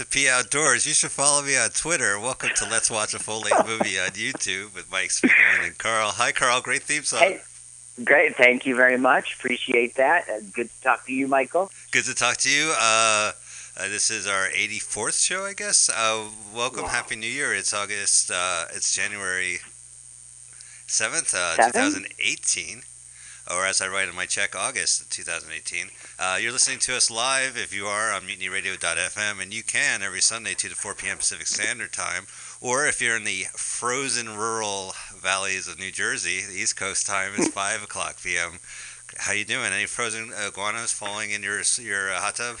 to pee outdoors. You should follow me on Twitter. Welcome to Let's Watch a Full Length Movie on YouTube with Mike Spiegelman and Carl. Hi, Carl. Great theme song. Hey, great. Thank you very much. Appreciate that. Uh, good to talk to you, Michael. Good to talk to you. Uh, uh, this is our 84th show, I guess. Uh, welcome. Wow. Happy New Year. It's August. Uh, it's January 7th, uh, 2018. Or as I write in my check, August 2018. Uh, you're listening to us live if you are on mutinyradio.fm, and you can every Sunday, 2 to 4 p.m. Pacific Standard Time. Or if you're in the frozen rural valleys of New Jersey, the East Coast time is 5 o'clock p.m. How you doing? Any frozen iguanas falling in your your uh, hot tub?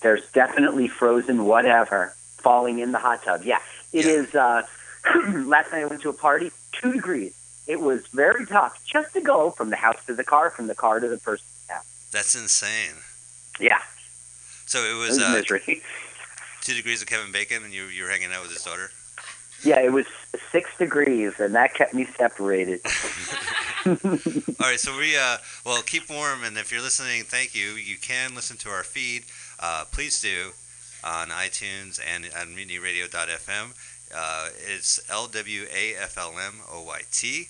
There's definitely frozen whatever falling in the hot tub. Yeah, it Yeah. is. Uh, last night I went to a party, two degrees. It was very tough just to go from the house to the car, from the car to the person's house. That's insane. Yeah, So it it was was uh, misery. two degrees of Kevin Bacon, and you you were hanging out with his daughter. Yeah, it was six degrees, and that kept me separated. All right, so we uh, well keep warm, and if you're listening, thank you. You can listen to our feed. Uh, please do on iTunes and on mutinyradio.fm. Uh, it's LWAFLMOYT,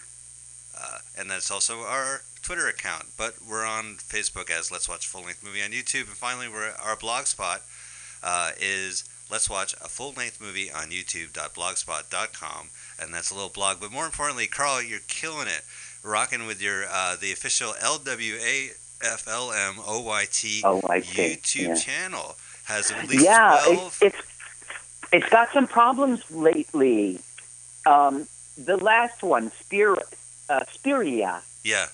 uh, and that's also our Twitter account. But we're on Facebook as Let's Watch a Full Length Movie on YouTube, and finally, we're our blog spot uh, is Let's Watch a Full Length Movie on YouTube.blogspot.com, and that's a little blog. But more importantly, Carl, you're killing it rocking with your uh, the official LWAFLMOYT Oh, YouTube Yeah. channel has at least yeah, it, 12 it's it's got some problems lately. Um, the last one, Spir, uh, Spiria, yeah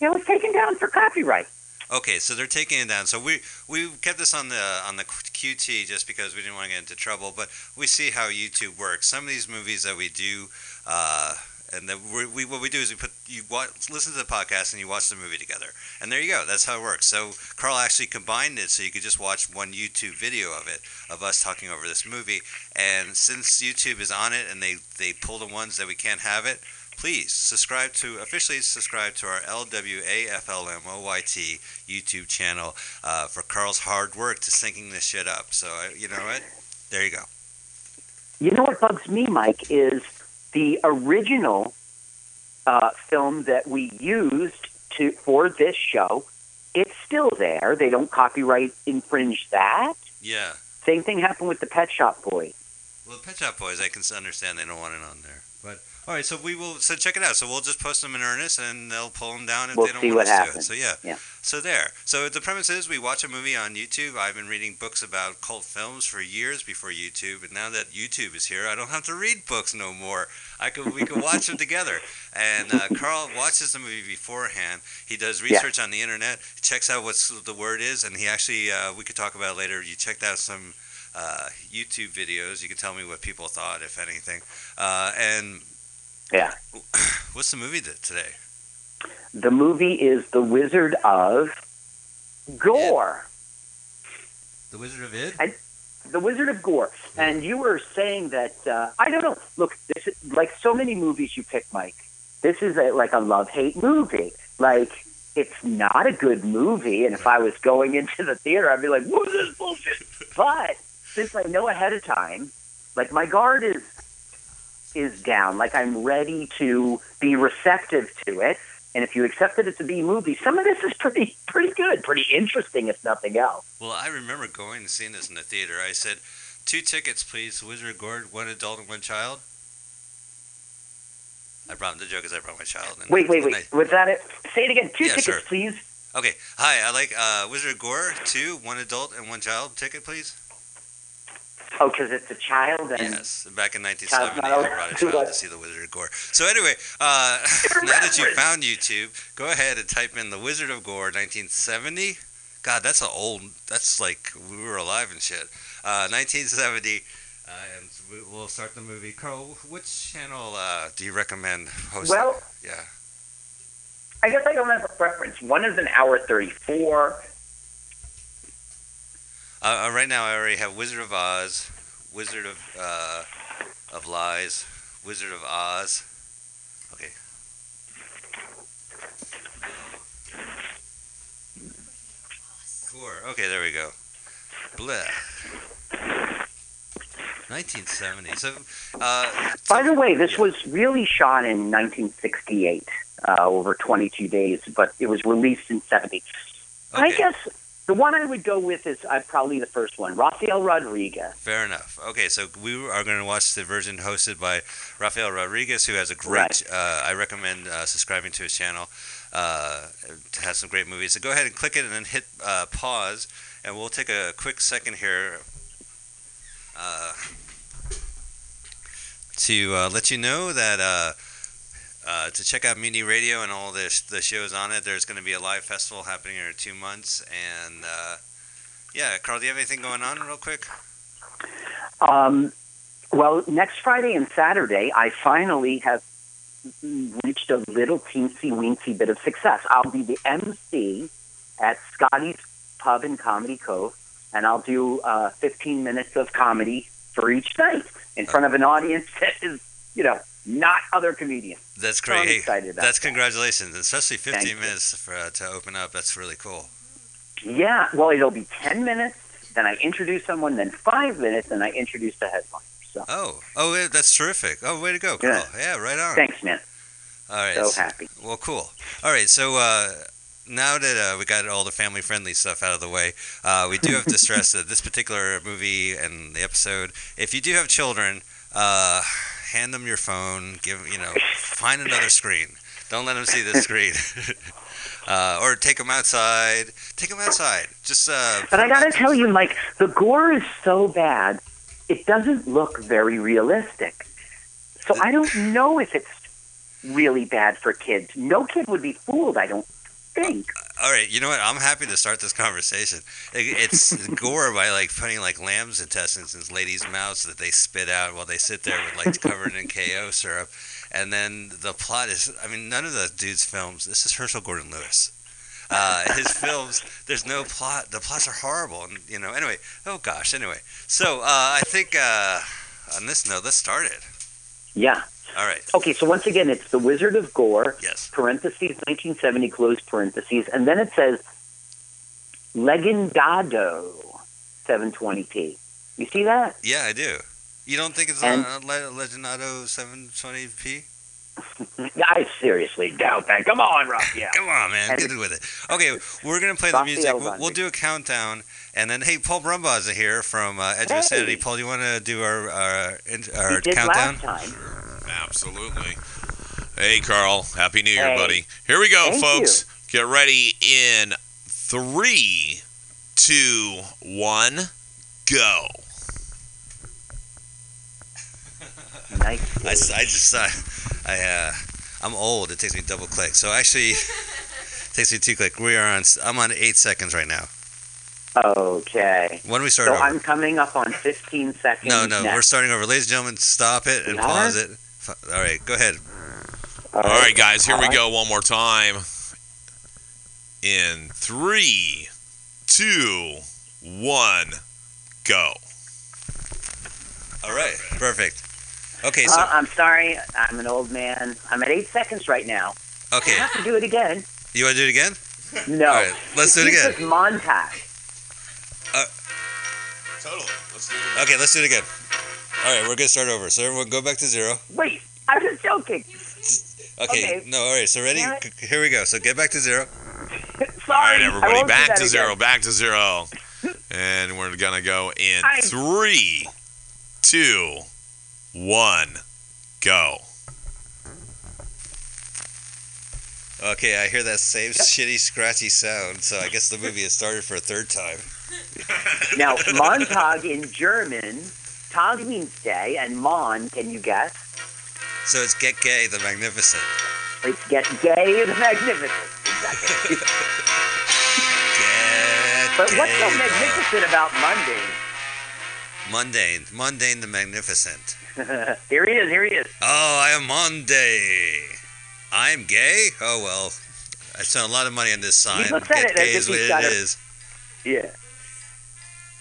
it was taken down for copyright. okay so they're taking it down so we we kept this on the on the qt just because we didn't want to get into trouble but we see how youtube works some of these movies that we do uh and the, we, we, what we do is we put you watch, listen to the podcast and you watch the movie together, and there you go. That's how it works. So Carl actually combined it so you could just watch one YouTube video of it of us talking over this movie. And since YouTube is on it and they they pull the ones that we can't have it, please subscribe to officially subscribe to our LWAFLMOYT YouTube channel uh, for Carl's hard work to syncing this shit up. So uh, you know what? There you go. You know what bugs me, Mike, is the original uh, film that we used to for this show. It's still there. They don't copyright infringe that. Yeah. Same thing happened with the Pet Shop Boys. Well, Pet Shop Boys, I can understand they don't want it on there. But all right, so we will. So check it out. So we'll just post them in earnest, and they'll pull them down if We'll they don't see want what us to. happens. So yeah. Yeah. So there. So the premise is we watch a movie on YouTube. I've been reading books about cult films for years before YouTube, and now that YouTube is here, I don't have to read books no more. I could we could watch them together. And uh, Carl watches the movie beforehand. He does Yeah. research on the internet, checks out what the word is, and he actually uh, we could talk about it later. You checked out some uh, YouTube videos. You can tell me what people thought, if anything. Uh, and Yeah. what's the movie that today? The movie is The Wizard of Gore. The Wizard of Id. The Wizard of Gore. And you were saying that uh, I don't know. Look, this is like so many movies you pick, Mike. This is a, like a love hate movie. Like it's not a good movie, and if I was going into the theater, I'd be like, "What is this bullshit?" But since I know ahead of time, like my guard is is down. Like I'm ready to be receptive to it. And if you accept it as a B movie, some of this is pretty pretty good, pretty interesting, if nothing else. Well, I remember going and seeing this in the theater. I said, two tickets, please. Wizard of Gore, one adult and one child. I brought the joke is I brought my child. And Wait, wait, wait. Was that it? Say it again. Two Yeah, tickets, sure. please. Okay. Hi, I like uh, Wizard of Gore. Two, one adult and one child. Ticket, please. Oh, because it's a child. And Yes, back in 1970, not I brought a child to see the Wizard of Gore. So anyway, uh, now that you found YouTube, go ahead and type in the Wizard of Gore 1970. God, that's an old. That's like we were alive and shit. Uh, 1970. Uh, and we- we'll start the movie. Carl, which channel uh, do you recommend hosting? Well, yeah. I guess I don't have a preference. One is an hour 34. Uh, right now, I already have Wizard of Oz, Wizard of uh, of Lies, Wizard of Oz. Okay. Four. Okay, there we go. Bleh. 1970. So, uh, By the way, this Yeah. was really shot in 1968, uh, over 22 days, but it was released in 70. I guess the one I would go with is uh, probably the first one, Rafael Rodriguez. fair enough. Okay, so we are going to watch the version hosted by Rafael Rodriguez, who has a great. Right. Uh, I recommend uh, subscribing to his channel. Uh, it has some great movies. So go ahead and click it and then hit uh, pause, and we'll take a quick second here uh, to uh, let you know that uh, to check out Mutiny Radio and all the the shows on it. There's going to be a live festival happening in two months, and uh, yeah, Carl, do you have anything going on, real quick? Um, well, next Friday and Saturday, I finally have reached a little teensy weensy bit of success. I'll be the MC at Scotty's Pub in Comedy Cove, and I'll do uh, 15 minutes of comedy for each night in front of an audience that is, you know, not other comedians. That's So great. I'm Hey, excited about that's that. congratulations, especially 15 Thank minutes for, uh, to open up. That's really cool. Yeah, well, it'll be 10 minutes, then I introduce someone, then five minutes, and I introduce the headliner. So Oh, oh, yeah, that's terrific. Oh, way to go, Carl. Yeah, right on. thanks, man. All right. So happy. Well, cool. All right, so uh, now that uh, we got all the family-friendly stuff out of the way, uh, we do have to stress that this particular movie and the episode, if you do have children, uh, hand them your phone. Give you know, find another screen. Don't let them see the screen. uh, or take them outside. Take them outside. Just. Uh, But I gotta tell you, like, the gore is so bad, it doesn't look very realistic. So I don't know if it's really bad for kids. No kid would be fooled, I don't think. All right, you know what? I'm happy to start this conversation. It- It's gore by like putting like lamb's intestines in ladies' mouths that they spit out while they sit there with like covered in Karo syrup, and then the plot is. I mean, none of the dude's films. This is Herschel Gordon Lewis. Uh, his films, there's no plot. The plots are horrible, and you know. Anyway, oh gosh. Anyway, so uh, I think uh, on this note, let's start it. Yeah. All right. Okay, so once again, it's The Wizard of Gore, Yes. parentheses, 1970, close parentheses, and then it says Legendado 720p. You see that? Yeah, I do. You don't think it's And- on Le- Legendado 720p? I seriously doubt that. Come on, Raphael. Come on, man, get it with it. Okay, we're gonna play the music. We'll, we'll do a countdown, and then hey, Paul Brumbaugh is here from uh, Edge Hey. of Sanity. Paul, do you want to do our our, our countdown? Absolutely. Hey, Carl. Happy New Year, Hey. buddy. Here we go, Thank folks. Get ready in three, two, one, go. Nice. I, I just uh, I uh, I'm old. It takes me double click. So actually, it takes me two click. We are on. I'm on eight seconds right now. Okay. When do we start So over? I'm coming up on 15 seconds. no, no, next. we're starting over. Ladies and gentlemen, stop it and We pause are? it. F- All right, go ahead. All All right, guys, here All we right. go one more time. In three, two, one, go. All right, perfect. Okay, so Uh, I'm sorry. I'm an old man. I'm at eight seconds right now. okay, I have to do it again. you want to do it again? No. All right, let's do it This again. is montage. Totally. Let's do it again. Okay, let's do it again. All right, we're gonna start over. So everyone, go back to zero. Wait, I was joking. Okay, Okay. no, all right. So ready? Damn it. C- Here we go. So get back to zero. Sorry. All right, I everybody, won't do back to again. zero, back to zero. And we're going to go in I- three, two, one, go. Okay, I hear that same shitty, scratchy sound. So I guess the movie has started for a third time. Now, Montag in German, Means day, and Mon, can you guess? So it's Get Gay the Magnificent. It's get gay the magnificent. Exactly. Get But what's so Gay the- magnificent about Monday? Mundane, mundane, the magnificent. here he is. Here he is. Oh, I am Monday. I'm gay. Oh well, I spent a lot of money on this sign. looks at it gay as is what it a- is. Yeah.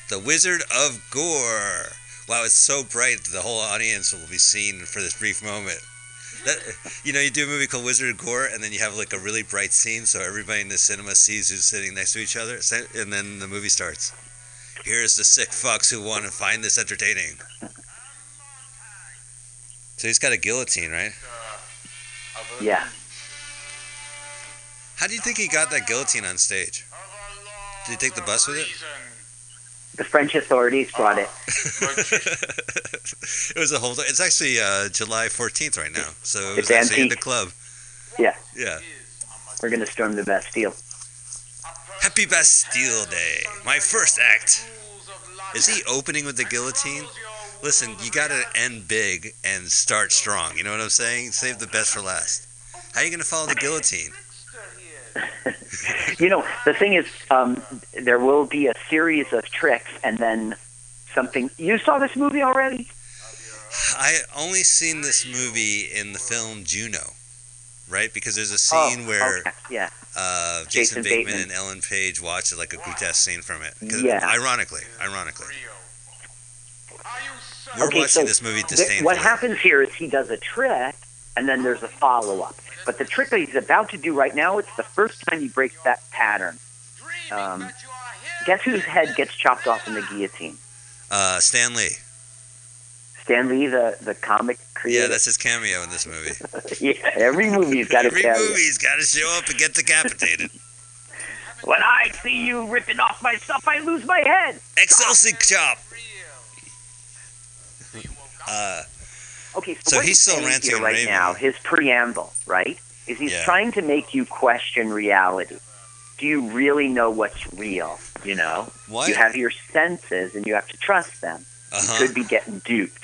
The Wizard of Gore. Wow, it's so bright the whole audience will be seen for this brief moment. That, you know, you do a movie called Wizard of Gore, and then you have like a really bright scene, so everybody in the cinema sees who's sitting next to each other, and then the movie starts. Here's the sick fucks who want to find this entertaining. So he's got a guillotine, right? Yeah. How do you think he got that guillotine on stage? Did he take the bus with it? The French authorities brought it. it was a whole. It's actually uh, July 14th right now, so it was It's actually in the club. Yeah. Yeah. We're gonna storm the Bastille. Happy Bastille Day. My first act. Is he opening with the guillotine? Listen, you gotta end big and start strong. You know what I'm saying? Save the best for last. How are you gonna follow the guillotine? You know, the thing is, um, there will be a series of tricks, and then something. You saw this movie already? I only seen this movie in the film Juno, right? Because there's a Oh, scene where okay. Yeah. uh, Jason, Jason Bateman, Bateman. and Ellen Page watch like a grotesque scene from it. Yeah. Ironically, ironically, we're Okay, watching so this movie disdainfully. what happens here is he does a trick, and then there's a follow up. But the trick that he's about to do right now, it's the first time he breaks that pattern. Um, guess whose head gets chopped off in the guillotine? Uh, Stan Lee. Stan Lee, the, the comic creator. Yeah, that's his cameo in this movie. yeah, every movie's got a Every cameo. movie's got to show up and get decapitated. When I see you ripping off my stuff, I lose my head. Excelsior chop. Uh, Okay, so, So what he's still ranting here right raving. now. His preamble, right, is he's Yeah. trying to make you question reality. Do you really know what's real? You know, what? you have your senses, and you have to trust them. uh You could be getting duped.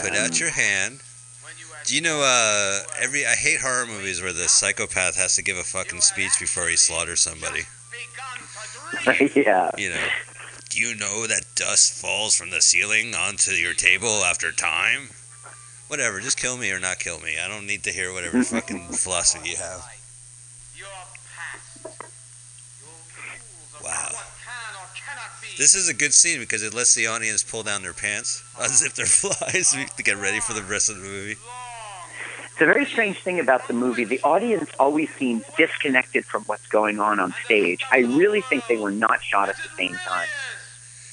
Put Um, out your hand. Do you know? Uh, every I hate horror movies where the psychopath has to give a fucking speech before he slaughters somebody. yeah. You know. Do you know that dust falls from the ceiling onto your table after time? Whatever, just kill me or not kill me. I don't need to hear whatever fucking philosophy you have. Wow. This is a good scene because it lets the audience pull down their pants, unzip their flies to get ready for the rest of the movie. It's a very strange thing about the movie. The audience always seems disconnected from what's going on on stage. I really think they were not shot at the same time.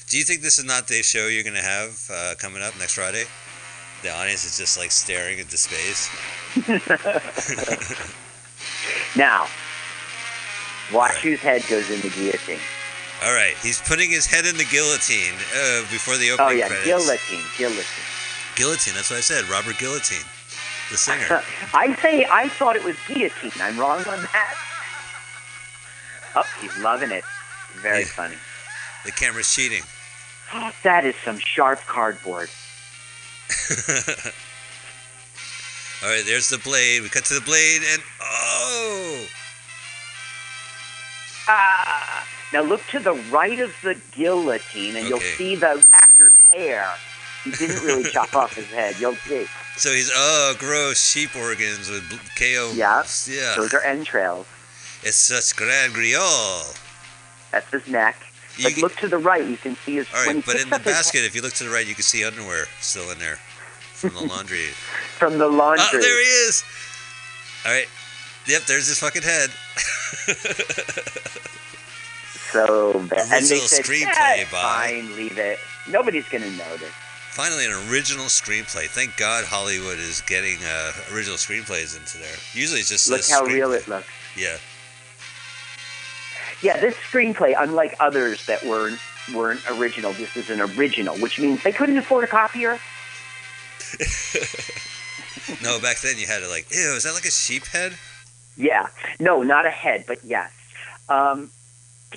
Do you think this is not the show you're going to have uh, coming up next Friday? The audience is just like staring into space. Now, watch whose head goes in the guillotine. All right, he's putting his head in the guillotine uh, before the opening. Oh yeah, credits. guillotine, guillotine. Guillotine, that's what I said. Robert Guillotine, the singer. I say I thought it was guillotine. I'm wrong on that. Oh, he's loving it. Very Yeah. funny. the camera's cheating. That is some sharp cardboard. All right, there's the blade. We cut to the blade, and oh, Ah! Now look to the right of the guillotine, and you'll see the actor's hair. He didn't really chop off his head. You'll see. so he's oh, gross sheep organs with Karo. Yeah. yeah. Those are entrails. It's such Grand Guignol. That's his neck. You But can- look to the right. You can see his. All right, but in the basket, if you look to the right, you can see underwear still in there from the laundry. from the laundry. Oh, there he is. All right. Yep, there's his fucking head. So bad. And they said, screenplay "Eh, by- fine, leave it. Nobody's gonna notice. Finally, an original screenplay. Thank God Hollywood is getting uh, original screenplays into there. Usually it's just Look how screen- real it looks. Yeah. Yeah, this screenplay, unlike others that were weren't original, this is an original, which means they couldn't afford a copier. No, back then you had to like, ew, is that like a sheep head? Yeah, no, not a head, but yes. Um,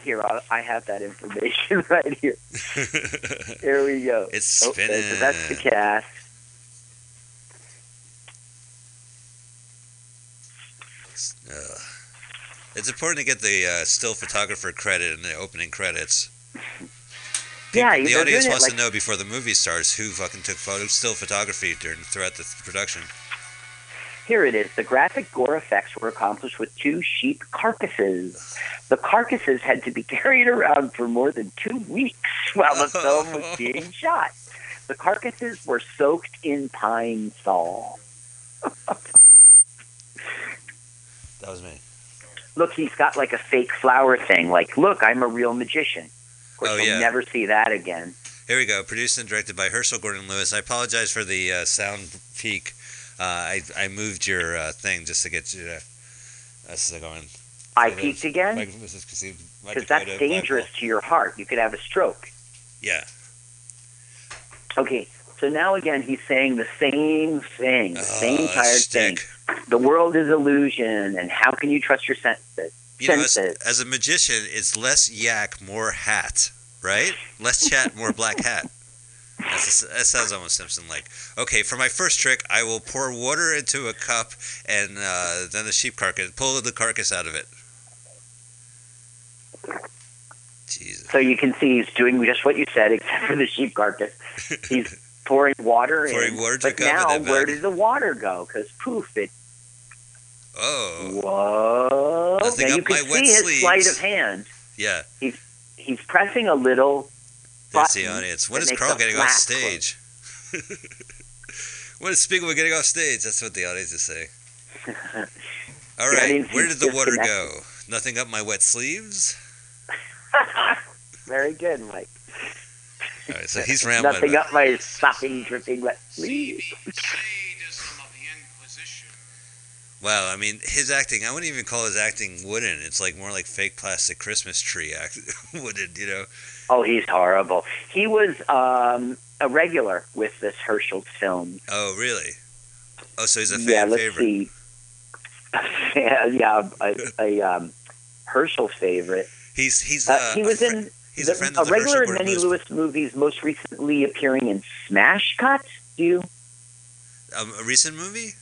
here, I, I have that information right here. Here we go. it's spinning. so that's the cast. Ugh. It's important to get the uh, still photographer credit in the opening credits. Yeah, the audience wants like- to know before the movie starts who fucking took photos, still photography during throughout the production. Here it is. The graphic gore effects were accomplished with two sheep carcasses. The carcasses had to be carried around for more than two weeks while the film was being shot. The carcasses were soaked in pine sol. That was me. Look, he's got like a fake flower thing. Like, look, I'm a real magician. Of course, Oh, you'll yeah. never see that again. Here we go. Produced and directed by Herschel Gordon Lewis. I apologize for the uh, sound peak. Uh, I I moved your uh, thing just to get you. To, that's going. I those- peeked again Mike- this is 'cause he- Mike because that's dangerous to your heart. You could have a stroke. Yeah. Okay, so now again, he's saying the same thing, the same Oh, tired thing. The world is illusion, and how can you trust your senses? You know, as, as a magician, it's less yak, more hat, right? Less chat, more black hat. That's, that sounds almost Simpson like. Okay, for my first trick, I will pour water into a cup and uh, then the sheep carcass, pull the carcass out of it. Jesus. So you can see he's doing just what you said, except for the sheep carcass. He's pouring water Pouring in. water to but now, where did the water go? Because poof, it. Oh, Whoa! Nothing now you can see his sleeves. sleight of hand. yeah. He's he's pressing a little. There's the audience. When that is Carl getting off stage? when is Spiegel getting off stage? That's what the audience is saying. All right. The right, audience where is did the water disconnected. go? Nothing up my wet sleeves. Very good, Mike. All right, so he's rambling. Nothing up my sopping, dripping wet sleeve. Wow, I mean, his acting. I wouldn't even call his acting wooden. It's like more like fake plastic Christmas tree act wooden. You know. Oh, he's horrible. He was um, a regular with this Herschel film. Oh, really? Oh, so he's a fan yeah, let's favorite. see. yeah, yeah, a, a um, Herschel favorite. He's he's Uh, uh, he was a in He's the- a friend of the regular in many Lewis- Lewis movies, most recently appearing in Smash Cut. Do you Um, a recent movie?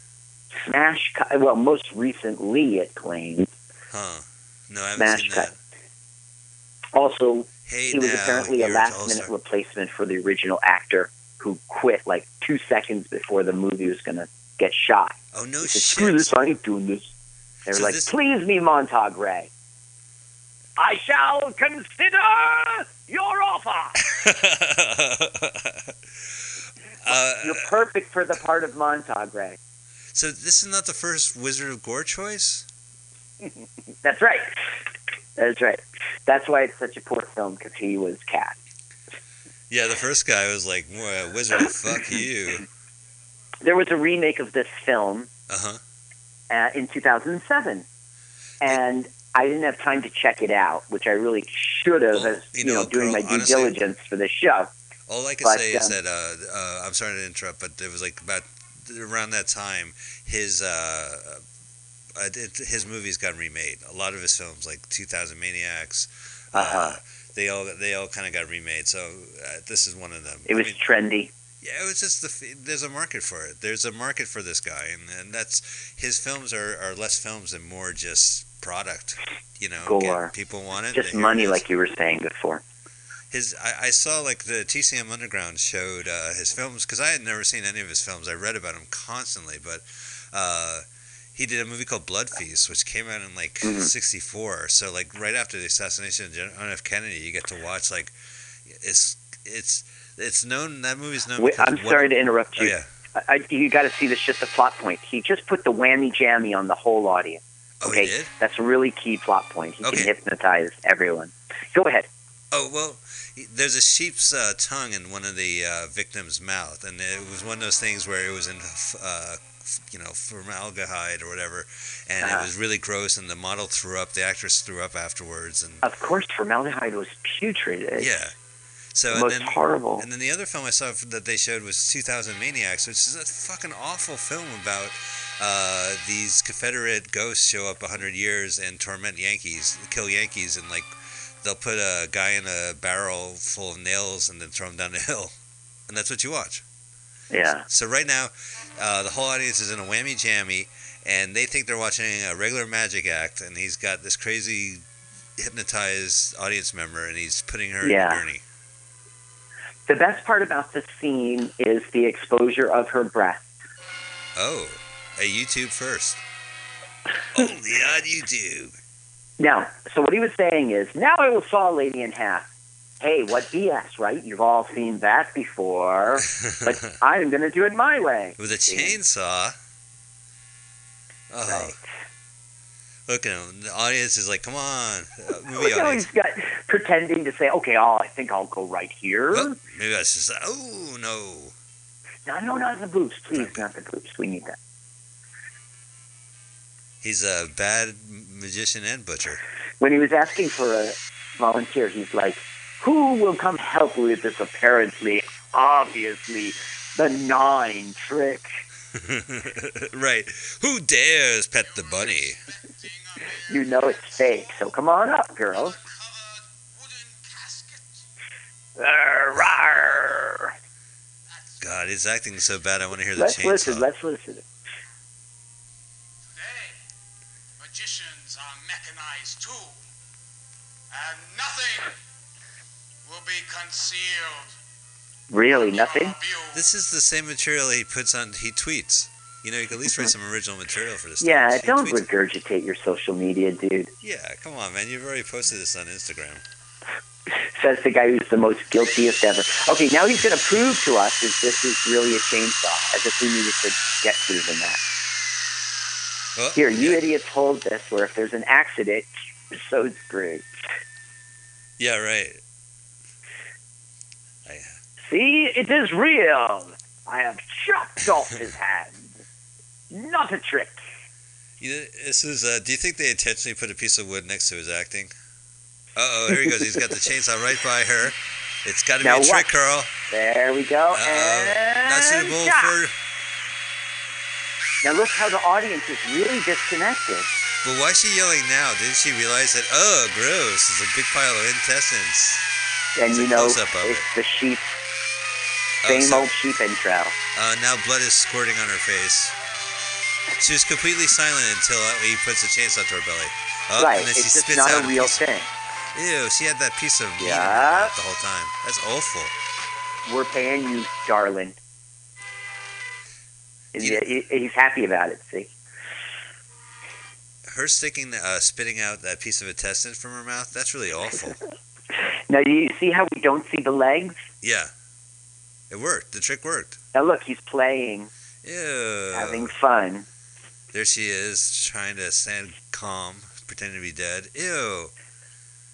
Smash Cut? Well, most recently it claimed. Huh? No, I haven't Smash seen Cut. that. Also, Hey, he was now, apparently a last-minute replacement for the original actor who quit like two seconds before the movie was going to get shot. Oh no He said, Screw this, I ain't doing this. They were So like, this- please me, Montag Ray. I shall consider your offer. uh, You're perfect for the part of Montag Ray. So this is not the first Wizard of Gore choice. That's right. That's right. That's why it's such a poor film because he was cast. Yeah, the first guy was like, "Well, "Wizard, fuck you." There was a remake of this film Uh huh. uh, in 2007, and I didn't have time to check it out, which I really should have, Well, as you you know, know, doing my due honestly- diligence for this show. All I can But, say is um, that uh, uh, I'm sorry to interrupt, but it was like about around that time his uh, uh, it, his movies got remade. A lot of his films, like 2000 Maniacs, Uh-huh. uh, they all they all kind of got remade. So uh, this is one of them. It I was mean, trendy. Yeah, it was just the. There's a market for it. There's a market for this guy, and, and that's his films are, are less films and more just product. You know. People want it. Just here it money, like you were saying before. His. I, I saw like the TCM Underground showed uh, his films because I had never seen any of his films. I read about him constantly, but uh, he did a movie called Blood Feast, which came out in like Mhm. '64. So like right after the assassination of John F. Kennedy, you get to watch like it's it's it's known that movie's known. Wait, I'm what- sorry to interrupt Oh you. yeah. I, you got to see this. Just a plot point. He just put the whammy jammy on the whole audience. Oh, Okay. he did. That's a really key plot point. He Okay. can hypnotize everyone. Go ahead. Oh well, there's a sheep's uh, tongue in one of the uh, victims' mouth, and it was one of those things where it was in, uh, you know, formaldehyde or whatever, and Uh-huh. it was really gross. And the model threw up. The actress threw up afterwards, and Of course, formaldehyde was putrid. It's yeah. So the most then, horrible. and then the other film I saw that they showed was 2000 Maniacs, which is a fucking awful film about uh, these Confederate ghosts show up 100 years and torment Yankees, kill Yankees, and like they'll put a guy in a barrel full of nails and then throw him down the hill. And that's what you watch. yeah. So right now, uh, the whole audience is in a whammy jammy, and they think they're watching a regular magic act, and he's got this crazy hypnotized audience member, and he's putting her Yeah. in a gurney. The best part about the scene is the exposure of her breast. Oh, a YouTube first. Only on YouTube. Now, so what he was saying is, now I will saw a lady in half. Hey, what BS, right? You've all seen that before, but I'm going to do it my way. With a chainsaw. Oh, Right. look at him. The audience is like, come on. Uh, movie Look audience. he's got pretending to say, okay, oh, I think I'll go right here. Oh, maybe that's just, oh, no. No, no, not the boobs, please, not the boobs. We need that. He's a bad magician and butcher. When he was asking for a volunteer, he's like, who will come help with this apparently, obviously benign trick? right. Who dares pet the bunny? You know it's fake, so come on up, girls. Covered wooden caskets. Arr, rawr. God, he's acting so bad. I want to hear the Let's chainsaw. listen, let's listen. And nothing will be concealed. Really, nothing? This is the same material he puts on. He tweets. You know, you could at least write some original material for this. Yeah, stuff. He don't tweets- regurgitate your social media, dude. Yeah, come on, man. You've already posted this on Instagram. Says the guy who's the most guiltiest ever. Okay, now he's going to prove to us that this is really a chainsaw, as if we needed to get through proven that. Oh, Here, you yeah. idiots hold this, where if there's an accident, you're so screwed. Yeah, right. See, it is real. I have chopped off his hand. Not a trick. You this is. Uh, do you think they intentionally put a piece of wood next to his acting? Uh oh, here he goes. He's got the chainsaw right by her. It's got to be a trick, what? Carl. There we go. Uh-oh. And Not suitable shot. for. Now look how the audience is really disconnected. But why is she yelling now? Didn't she realize that? Oh, gross! It's a big pile of intestines. And It's you know, of it's it. the sheep, Oh, same so- old sheep intro. Uh, now blood is squirting on her face. She was completely silent until uh, he puts a chainsaw to her belly. Oh, right, and then she it's just spits not out a real piece. thing. Ew, she had that piece of meat in her Yeah. mouth the whole time. That's awful. We're paying you, darling. You- he- he's happy about it, see? Her sticking, uh, spitting out that piece of intestine from her mouth, that's really awful. Now, do you see how we don't see the legs? yeah. It worked. The trick worked. Now, look, he's playing, Ew. having fun. There she is, trying to stand calm, pretending to be dead. Ew.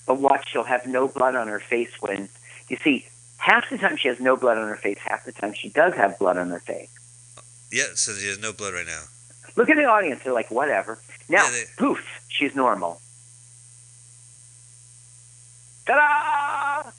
But watch, she'll have no blood on her face when, you see, half the time she has no blood on her face, half the time she does have blood on her face. Yeah, so she has no blood right now. Look at the audience, they're like, whatever. Now, Yeah, they- poof, she's normal. Ta-da!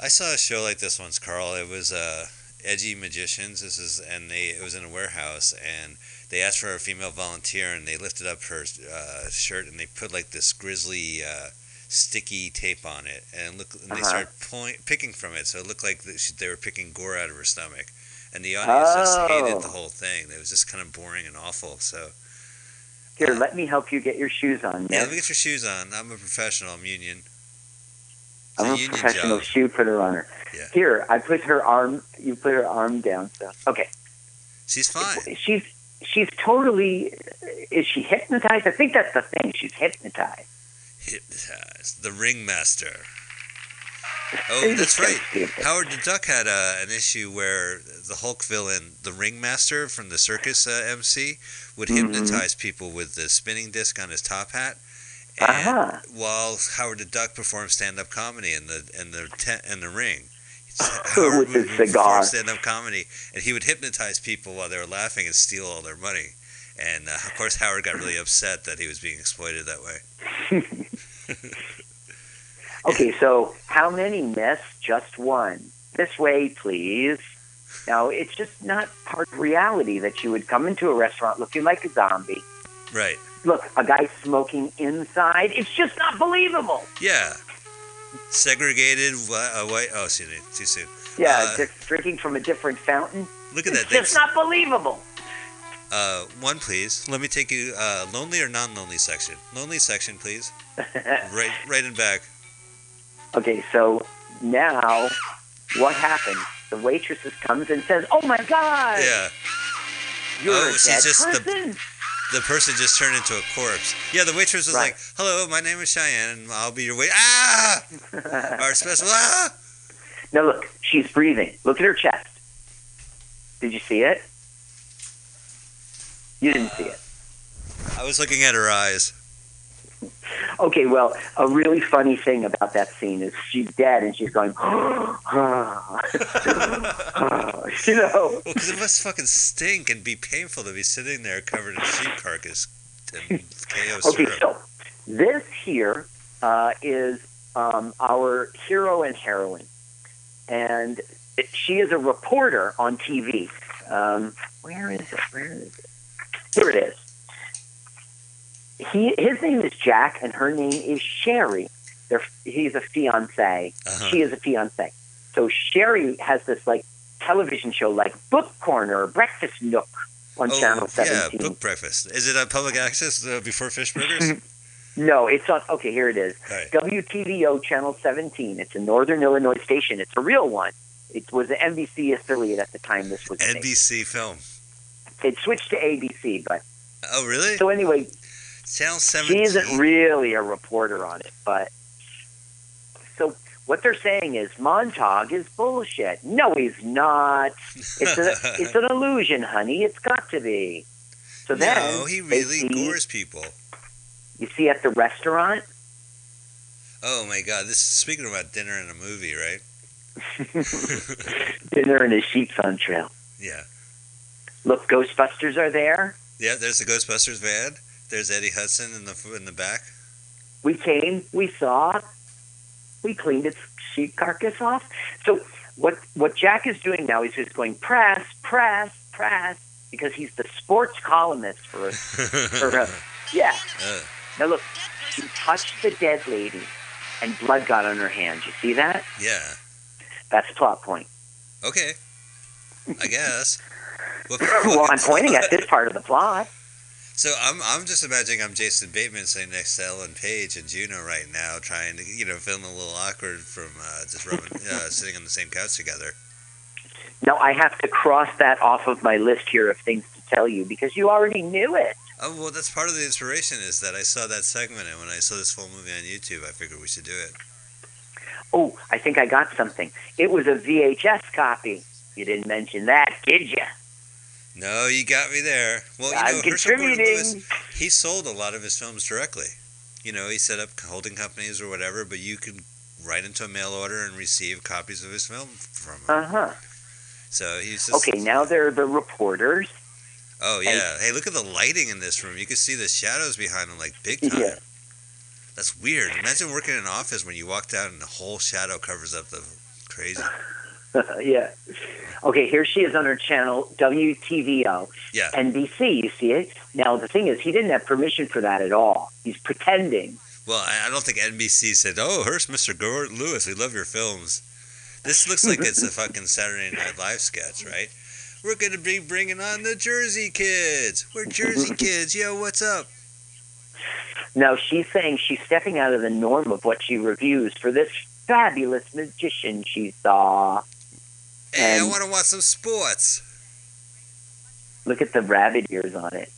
I saw a show like this once, Carl. It was uh, Edgy Magicians. This is, and they it was in a warehouse, and they asked for a female volunteer, and they lifted up her uh, shirt, and they put like this grizzly uh, sticky tape on it, and look, and they Uh-huh. started point, picking from it, so it looked like they were picking gore out of her stomach, and the audience just oh. hated Oh. the whole thing. It was just kind of boring and awful. So Here, uh, let me help you get your shoes on, yeah, let me get your shoes on. I'm a professional. I'm union. It's I'm a union professional job. shoe putter runner. Yeah. Here, I put her arm. You put her arm down. So okay, She's fine. she's she's totally. Is she hypnotized? I think that's the thing. She's hypnotized. Hypnotized. The ringmaster. Oh, that's right. Howard the Duck had uh, an issue where the Hulk villain, the Ringmaster from the circus uh, MC, would Mhm. hypnotize people with the spinning disc on his top hat. And Uh-huh. while Howard the Duck performed stand-up comedy in the in the tent in the ring, Howard With his cigar. stand-up comedy, and he would hypnotize people while they were laughing and steal all their money. And uh, of course, Howard got really upset that he was being exploited that way. Okay, so how many miss? Just one. This way, please. Now, it's just not part of reality that you would come into a restaurant looking like a zombie. Right. Look, a guy smoking inside. It's just not believable. Yeah. Segregated uh, white. Oh, see, too soon. Yeah, Uh, drinking from a different fountain. Look at It's that thing. just not believable. Uh, one, please. Let me take you uh, lonely or non-lonely section. Lonely section, please. Right, right in back. Okay, so now what happens? The waitress comes and says, "Oh my God, Yeah. you're Oh, a she's dead just the- person." The person just turned into a corpse. Yeah, the waitress was Right. like, "Hello, my name is Cheyenne, and I'll be your wait." Ah, our special. Ah. Now look, she's breathing. Look at her chest. Did you see it? You didn't see it. I was looking at her eyes. Okay, well, a really funny thing about that scene is she's dead and she's going, you know. Well, because it must fucking stink and be painful to be sitting there covered in sheep carcass and Karo Okay, syrup. so this here uh, is um, our hero and heroine, and it, she is a reporter on TV. Um, where is it? Where is it? Here it is. He, his name is Jack, and her name is Sherry. They're, he's a fiance. Uh-huh. She is a fiance. So Sherry has this like television show, like Book Corner Breakfast Nook on oh, Channel yeah, book breakfast. Is it on public access uh, before Fish Burgers? No, it's on. Okay, here it is. Right. WTVO Channel 17. It's a Northern Illinois station. It's a real one. It was an NBC affiliate at the time this was made. NBC film. It switched to ABC, but Oh, really? so anyway, Channel she isn't really a reporter on it. But so what they're saying is Montag is bullshit. No, he's not. It's a, it's an illusion, honey. It's got to be. So then no, he really see- gores people. You see at the restaurant. Oh my god, this is speaking about dinner and a movie, right? Dinner and a sheep's on trail. Yeah. Look, Ghostbusters are there. Yeah, there's the Ghostbusters van. There's Ernie Hudson in the in the back. We came, we saw, we cleaned its sheep carcass off. So what what Jack is doing now is just going press, press, press, because he's the sports columnist for for uh, yeah. Uh, Now look, she touched the dead lady, and blood got on her hand. You see that? yeah. That's a plot point. Okay. I guess. Well, I'm pointing at this part of the plot. So I'm I'm just imagining I'm Jason Bateman sitting next to Ellen Page and Juno right now, trying to you know feeling a little awkward from uh, just rubbing, uh, sitting on the same couch together. No, I have to cross that off of my list here of things to tell you because you already knew it. Oh well, that's part of the inspiration is that I saw that segment and when I saw this full movie on YouTube, I figured we should do it. Oh, I think I got something. It was a VHS copy. You didn't mention that, did you? No, you got me there. Well, you I'm know, Herschel Gordon Lewis, he sold a lot of his films directly. You know, he set up holding companies or whatever, but you could write into a mail order and receive copies of his film from him. Uh huh. So he's just Okay, now they're the reporters. Oh yeah. Hey, look at the lighting in this room. You can see the shadows behind them like big time. Yeah. That's weird. Imagine working in an office when you walk down and the whole shadow covers up the crazy. yeah. Okay, here she is on her channel, WTVO, Yeah. NBC. You see it? Now, the thing is, he didn't have permission for that at all. He's pretending. Well, I don't think NBC said, "Oh, here's Mr. Gordon Lewis. We love your films." This looks like it's a fucking Saturday Night Live sketch, right? We're gonna be bringing on the Jersey kids. We're Jersey kids. Yo, what's up? Now, she's saying she's stepping out of the norm of what she reviews for this fabulous magician she saw. Hey, I want to watch some sports. Look at the rabbit ears on it.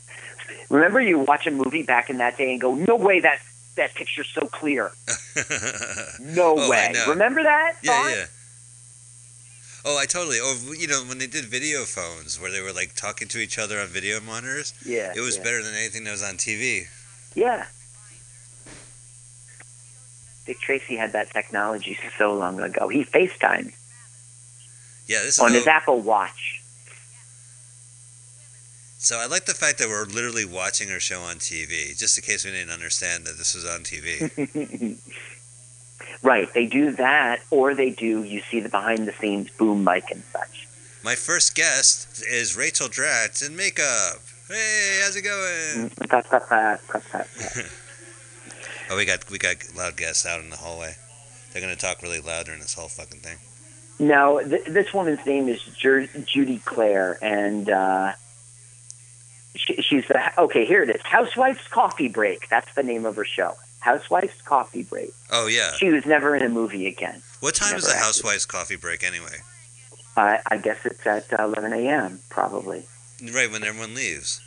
Remember, you watch a movie back in that day and go, "No way that that picture's so clear. No Oh, way." Remember that? Yeah, thought? yeah. Oh, I totally. Or you know, when they did video phones, where they were like talking to each other on video monitors, yeah. it was yeah. better than anything that was on TV. Yeah. Dick Tracy had that technology so long ago. He FaceTimed Yeah, this is. on his Apple Watch. so I like the fact that we're literally watching our show on TV, just in case we didn't understand that this was on TV. right. They do that, or they do, you see the behind the scenes boom mic and such. My first guest is Rachel Dratch in makeup. Hey, how's it going? Mm, Tut. Oh, we got we got loud guests out in the hallway. They're gonna talk really loud during this whole fucking thing. Now, th- this woman's name is Jer- Judy Cler, and uh, she, she's the okay. Here it is, Housewife's Coffee Break. That's the name of her show. Housewife's Coffee Break. Oh yeah. She was never in a movie again. What time is the acted. Housewives coffee break anyway? I, I guess it's at uh, 11 a.m. probably. Right when everyone leaves.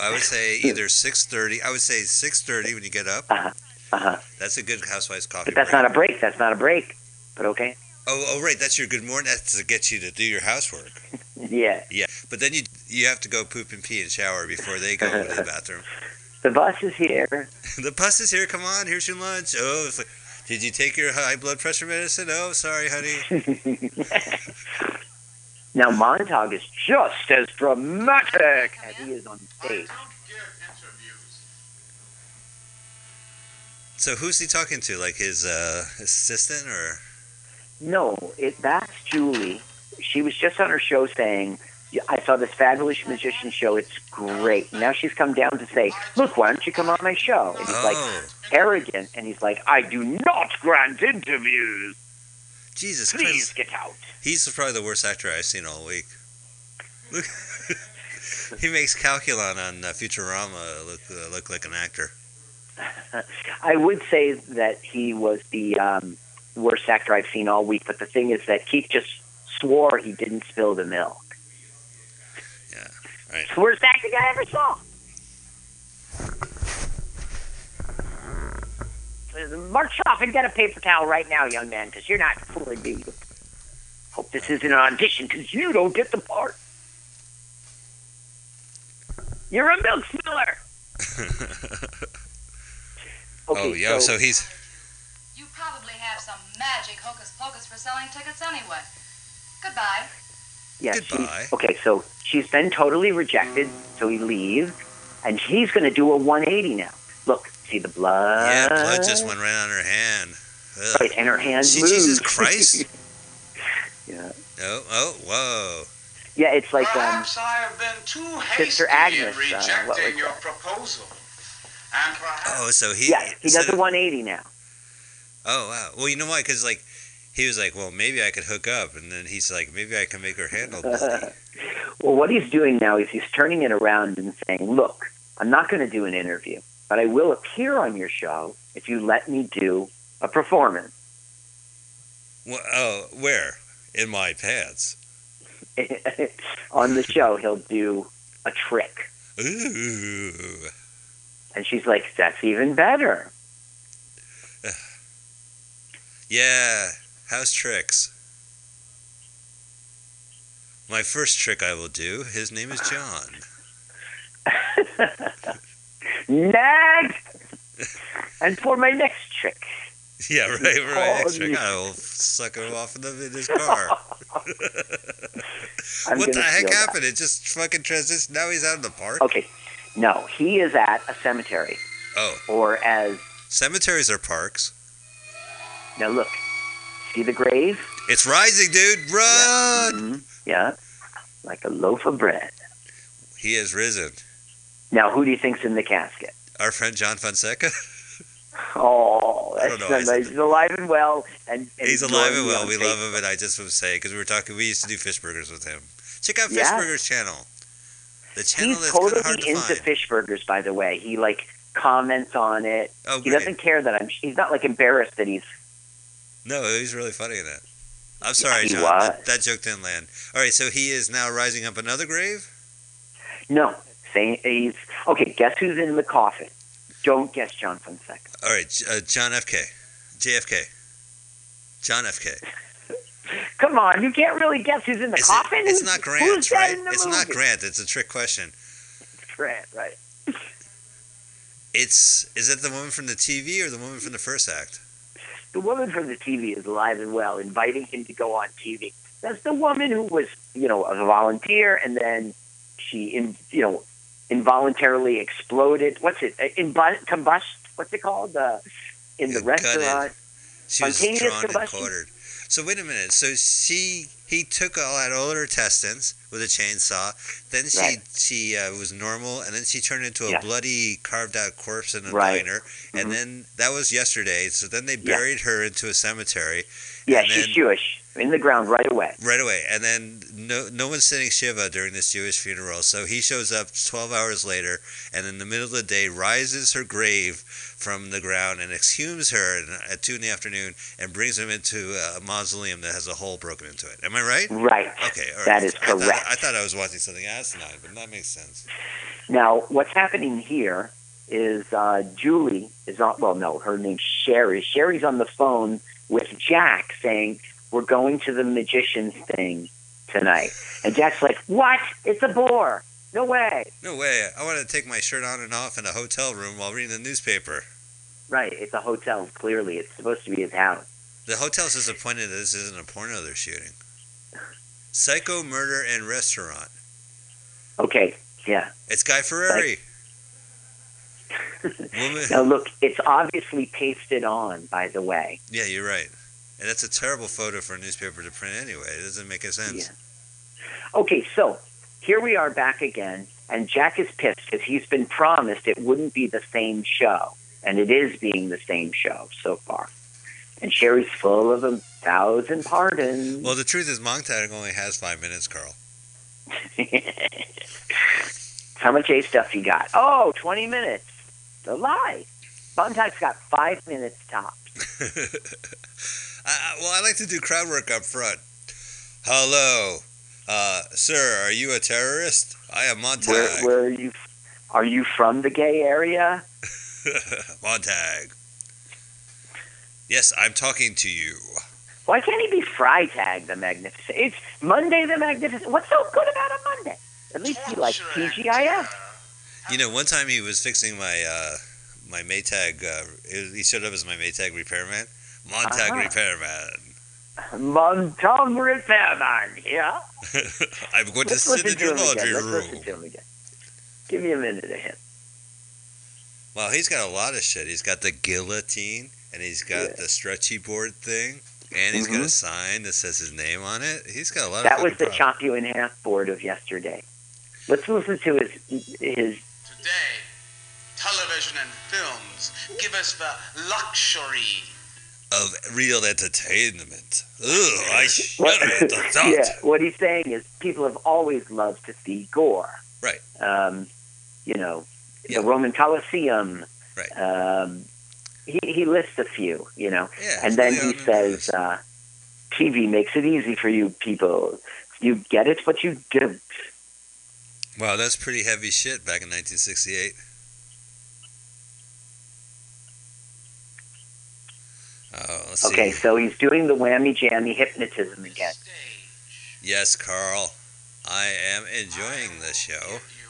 I would say either six thirty. I would say six thirty when you get up. Uh huh. Uh-huh. That's a good Housewives coffee But that's break. not a break. That's not a break. But okay. Oh, oh, right. That's your good morning. That's to get you to do your housework. Yeah. Yeah, but then you you have to go poop and pee and shower before they go to the bathroom. The bus is here. the bus is here. Come on, here's your lunch. Oh, it's like, did you take your high blood pressure medicine? Oh, sorry, honey. now Montag is just as dramatic as he is on stage. don't give interviews. So who's he talking to? Like his uh, assistant or? No, it that's Julie. She was just on her show saying, "I saw this fabulous magician show. It's great." Now she's come down to say, "Look, why don't you come on my show?" And he's like Oh, arrogant, and he's like, "I do not grant interviews. Jesus Please Christ! get out." He's probably the worst actor I've seen all week. Look, he makes Calculon on uh, Futurama look uh, look like an actor. I would say that he was the um, worst actor I've seen all week, but the thing is that Keith just swore he didn't spill the milk. Yeah, right. It's the worst acting I ever saw. March off and get a paper towel right now, young man, because you're not fooling me. Hope this isn't an audition, because you don't get the part. You're a milk spiller. Okay, oh, yeah. So, so, he's You probably have some magic hocus pocus for selling tickets anyway. Goodbye. yeah, she's- Goodbye. okay, so she's been totally rejected, so he leaves, and he's going to do a 180 now. Look, see the blood? yeah. Blood just went right on her hand. Ugh. Right, and her hand See, moves. Jesus Christ! yeah. Oh, oh, whoa. yeah, it's like um, I have been too hasty Sister Agnes, in uh, rejecting what was your that? proposal. And perhaps Oh, so he. yeah, he instead does a 180 now. Oh wow. Well, you know why? Because like he was like, well, maybe I could hook up, and then he's like, maybe I can make her handle bloody. Well, what he's doing now is he's turning it around and saying, "Look, I'm not going to do an interview, but I will appear on your show if you let me do a performance." well, oh, where? In my pants. on the show, he'll do a trick, Ooh. and she's like, "That's even better." Yeah. House tricks. My first trick I will do. His name is John. Next, and for my next trick, Yeah, right. Right. Next trick. I will suck him off in, the, in his car. What the heck steal that. happened? It just fucking transitioned. Now he's out in the park. Okay, no, he is at a cemetery, Oh, or as cemeteries are parks. Now look, see the grave? It's rising, dude. Run! Mhm, yeah, like a loaf of bread. He has risen. Now, who do you think's in the casket? Our friend John Fonseca. Oh, that's. He's alive and well, and, and He's alive and well. We Facebook. love him, and I just want to say because we were talking, we used to do fish burgers with him. Check out Fish Yeah. Burgers channel. The channel He's of totally hard to into find. fish burgers, by the way. He like comments on it. oh, He great. doesn't care that I'm. He's not like embarrassed that he's. No, he's really funny in that. I'm sorry, John. That, that joke didn't land. All right, so he is now rising up another grave. No, saying he's okay. Guess who's in the coffin? Don't guess John Fonseca. All right, uh, John F.K. JFK. John F.K. Come on, you can't really guess who's in the Is it- coffin. it's not Grant, who's right? It's not? Grant. It's a trick question. Grant, right? It's is it the woman from the TV or the woman from the first act? The woman from the TV is alive and well, inviting him to go on TV. That's the woman who was, you know, a volunteer, and then she, in, you know, involuntarily exploded. What's it? In combust? What's it called? Uh, in the restaurant. She was drawn and quartered. So wait a minute. So she he took all out all her intestines with a chainsaw. Then she Right. she uh, was normal, and then she turned into a Yeah. bloody carved out corpse in a Right. diner. And Mhm. then that was yesterday. So then they Yeah. buried her into a cemetery. Yeah, And she's then- Jewish. In the ground right away. Right away, and then no no one's sitting shiva during this Jewish funeral. So he shows up 12 hours later, and in the middle of the day rises her grave from the ground and exhumes her at two in the afternoon and brings him into a mausoleum that has a hole broken into it. Am I right? Right. Okay, right. That is I thought- correct. I thought I was watching something asinine, but that makes sense. Now, what's happening here is uh, Julie is on. Well, no, her name's Sherry. Sherry's on the phone with Jack, saying we're going to the magician's thing tonight, and Jack's like, "What? It's a bore. No way." No way. I want to take my shirt on and off in a hotel room while reading the newspaper. Right. It's a hotel. Clearly, it's supposed to be his house. The hotel's disappointed that this isn't a porno they're shooting. Psycho Murder and Restaurant. Okay. Yeah. It's Guy Ferrari. Woman. Now look, it's obviously pasted on. By the way. Yeah, you're right. And that's a terrible photo for a newspaper to print anyway. It doesn't make a sense. Yeah. Okay, so here we are back again, and Jack is pissed because he's been promised it wouldn't be the same show, and it is being the same show so far. And Sherry's full of a thousand pardons. Well, the truth is, Montag only has five minutes, Carl. How much A stuff you got? Oh, 20 minutes. The lie. Montag's got five minutes tops. I, I- well, I like to do crowd work up front. Hello, uh, sir. Are you a terrorist? I am Montag. Where, where are you? Are you from the gay area? Montag. Yes, I'm talking to you. Why can't he be Freitag the Magnificent? It's Monday the Magnificent. What's so good about a Monday? At least he likes Torture TGIF. You know, one time he was fixing my uh, my Maytag. Uh, he showed up as my Maytag repairman. Montag Uh-huh. repairman. Montom Repairman, yeah? I'm going to Let's sit in to your laundry again. Let's room. listen to him again. Give me a minute of him. Well, he's got a lot of shit. He's got the guillotine, and he's got Yeah. the stretchy board thing, and he's got a Mhm. sign that says his name on it. He's got a lot of. That was the problems. chop you in half board of yesterday. Let's listen to his his. Today, television and films give us the luxury of real entertainment. Ugh, I What, shudder at the thought. yeah, what he's saying is people have always loved to see gore. Right. Um, you know, Yeah. the Roman Colosseum. Right. Um, he, he lists a few, you know. Yeah, And then he says, uh, TV makes it easy for you people. You get it, but you don't. "Wow, that's pretty heavy shit." Back in 1968. Oh, let's Okay, so he's doing the whammy jammy hypnotism again. Yes, Carl, I am enjoying this show. Give you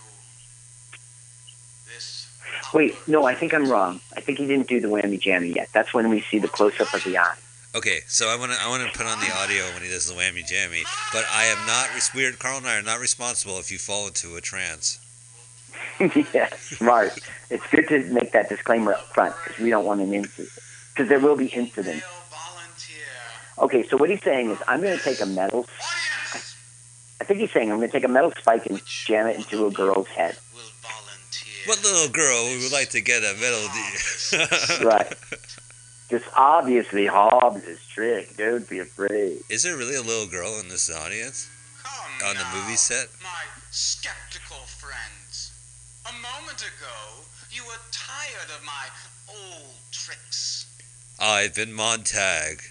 this Wait, no, I think I'm wrong. I think he didn't do the whammy jammy yet. That's when we see the close up of the eye. Okay, so I want to I want to put on the audio when he does the whammy jammy, but I am not res- weird. Carl and I are not responsible if you fall into a trance. yeah, smart. It's good to make that disclaimer up front because we don't want an incident. Because there will be incidents. Okay, so what he's saying is, I'm going to take a metal. Audience I think he's saying I'm going to take a metal spike and jam it into a girl's head. What little girl would like to get a medal? Right. Just obviously Hobbs' trick. Don't be afraid. Is there really a little girl in this audience Come on the movie set? My skeptical friends. A moment ago, you were tired of my old tricks. I've been Montag.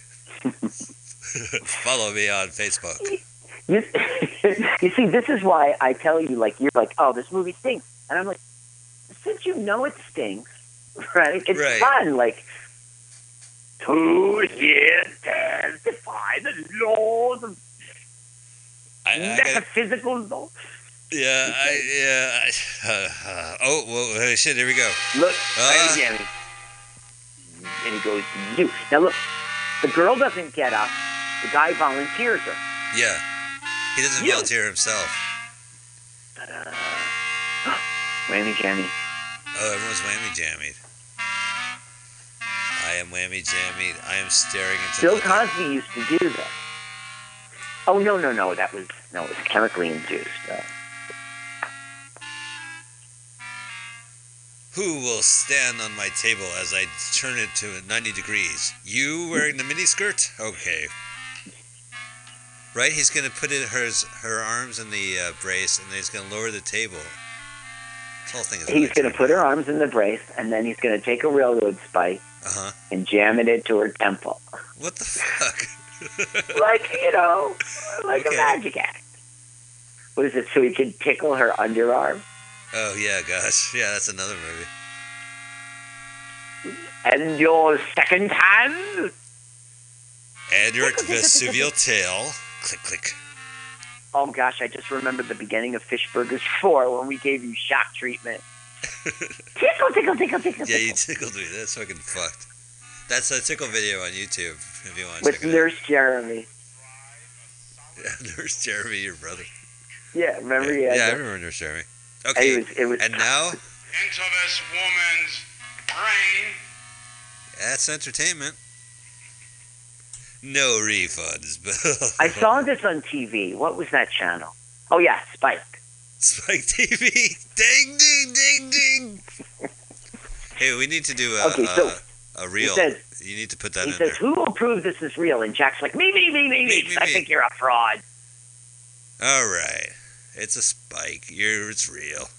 Follow me on Facebook. You, you see, this is why I tell you, like, you're like, oh, this movie stinks. And I'm like, since you know it stinks, right? It's Right. fun. Like, to here testify the laws of I, I gotta, metaphysical law. yeah, I, yeah. I, uh, uh, oh, well, uh, shit. Here we go. Look, Jamie. And he goes, to you. Now, look, the girl doesn't get up. The guy volunteers her. Yeah, he doesn't You. volunteer himself. Ta-da. Whammy jammy. Oh, everyone's whammy jammied. I am whammy jammied. I am staring into Bill. Cosby used to do this. Oh no no no! That was no, it was chemically induced. Uh, Who will stand on my table as I turn it to 90 degrees? You wearing the miniskirt? Okay. Right? He's gonna put it her her arms in the uh, brace, and then he's gonna lower the table. This whole thing is. He's going to put her arms in the brace, and then he's going to take a railroad spike Uh huh. and jam it into her temple, What the fuck? like you know, like Okay. a magic act. What is it? So he can tickle her underarm, oh yeah, gosh, yeah, that's another movie. and your second hand. And your vestibular tail. Click click. Oh gosh, I just remembered the beginning of Fish Burgers 4 when we gave you shock treatment. tickle, tickle, tickle, tickle, Yeah, you tickled me. That's fucking fucked. That's a tickle video on YouTube if you want to With Nurse Jeremy. Yeah, Nurse Jeremy, your brother. Yeah, remember? yeah, Yeah, I remember Nurse Jeremy. It Okay, was, it was and now Into this woman's brain. that's entertainment. No refunds, but I saw this on TV. What was that channel? Oh yeah, Spike. Spike TV. Ding, ding, ding, ding. hey, we need to do a Okay, so a, a reel. says, you need to put that he in says, there. who will prove this is real? And Jack's like, me, me, me, me, Me, me. me, I me. think you're a fraud. All right, it's a spike. You're it's real.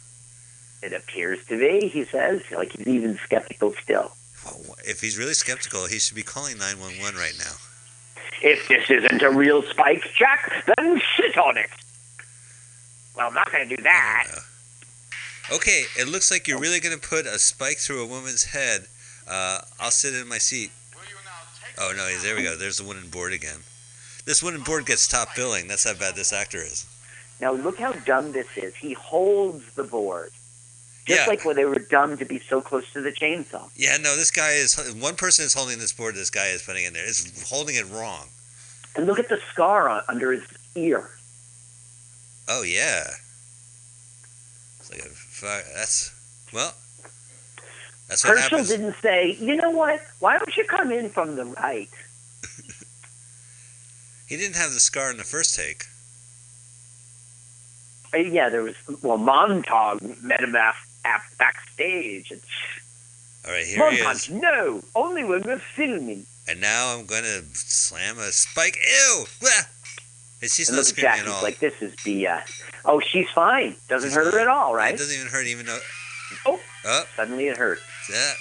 It appears to be, he says. Like he's even skeptical still. Well, If he's really skeptical, he should be calling 911 right now. If this isn't a real Spike, Jack, then sit on it. Well, I'm not going to do that. I don't. Okay, it looks like you're really going to put a spike through a woman's head. Uh, I'll sit in my seat. Will you now take Oh, no, there we go. There's the wooden board again. This wooden board gets top billing. That's how bad this actor is. Now look how dumb this is. He holds the board. Just Yeah. like when they were dumb to be so close to the chainsaw. Yeah, no, this guy is. One person is holding this board. This guy is putting in there. Is holding it wrong. And look at the scar on, under his ear. Oh yeah. It's like a, that's well. That's what Herschell happens. didn't say, you know what? Why don't you come in from the right? He didn't have the scar in the first take. Uh, yeah, there was, well, Montag met him af, af, backstage. And, All right, here he is. no, only when we're filming. And now I'm gonna slam a spike. Ew! Blah! And she's And not screaming Jack, at all. like, this is BS. Oh, she's fine. Doesn't She's hurt her at all, right? It doesn't even hurt, even though. Oh. Oh, Suddenly it hurts. that.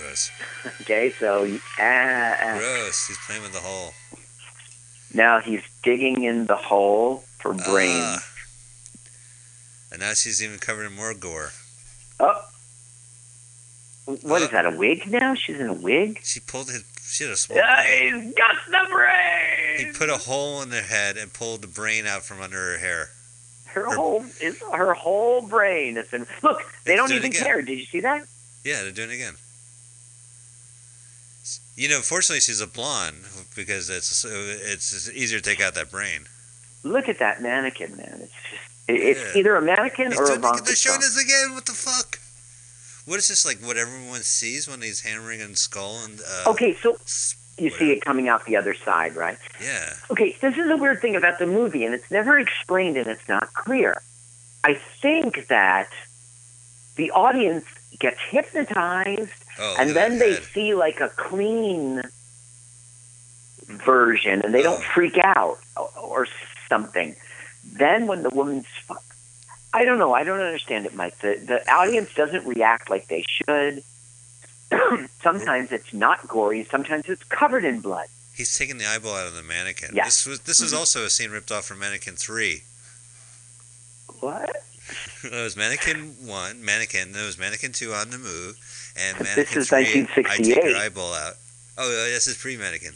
Gross. Okay, so uh, uh, Gross. He's playing with the hole. now he's digging in the hole for brains. Ah. and now she's even covered in more gore. oh, what is Uh, that? A wig now? She's in a wig. She pulled his. She had a small. Yeah, he's got the brain. He put a hole in her head and pulled the brain out from under her hair. Her her- whole is her whole brain is in. Look, they don't even care. Did you see that? Yeah, they're doing it again. You know, fortunately, she's a blonde because it's it's easier to take out that brain. Look at that mannequin, man. It's just, it's Yeah. either a mannequin He's or a Ivanka they're showing us again. What the fuck? What is this like? What everyone sees when he's hammering and skull and uh, Okay, so you see it coming out the other side, right? Yeah, Okay, this is a weird thing about the movie, and it's never explained and it's not clear. I think that the audience gets hypnotized, oh, and then they head. see like a clean version, and they don't Oh. freak out or, something. Then when the woman's, I don't know, I don't understand it, Mike. The the audience doesn't react like they should. sometimes it's not gory. Sometimes it's covered in blood. He's taking the eyeball out of the mannequin. Yeah. This was this is Mhm. also a scene ripped off from Mannequin Three. What? It was Mannequin One, Mannequin. There was Mannequin Two on the move, and This is Three. I take 1968. your eyeball out. Oh, uh, this is pre-Mannequin.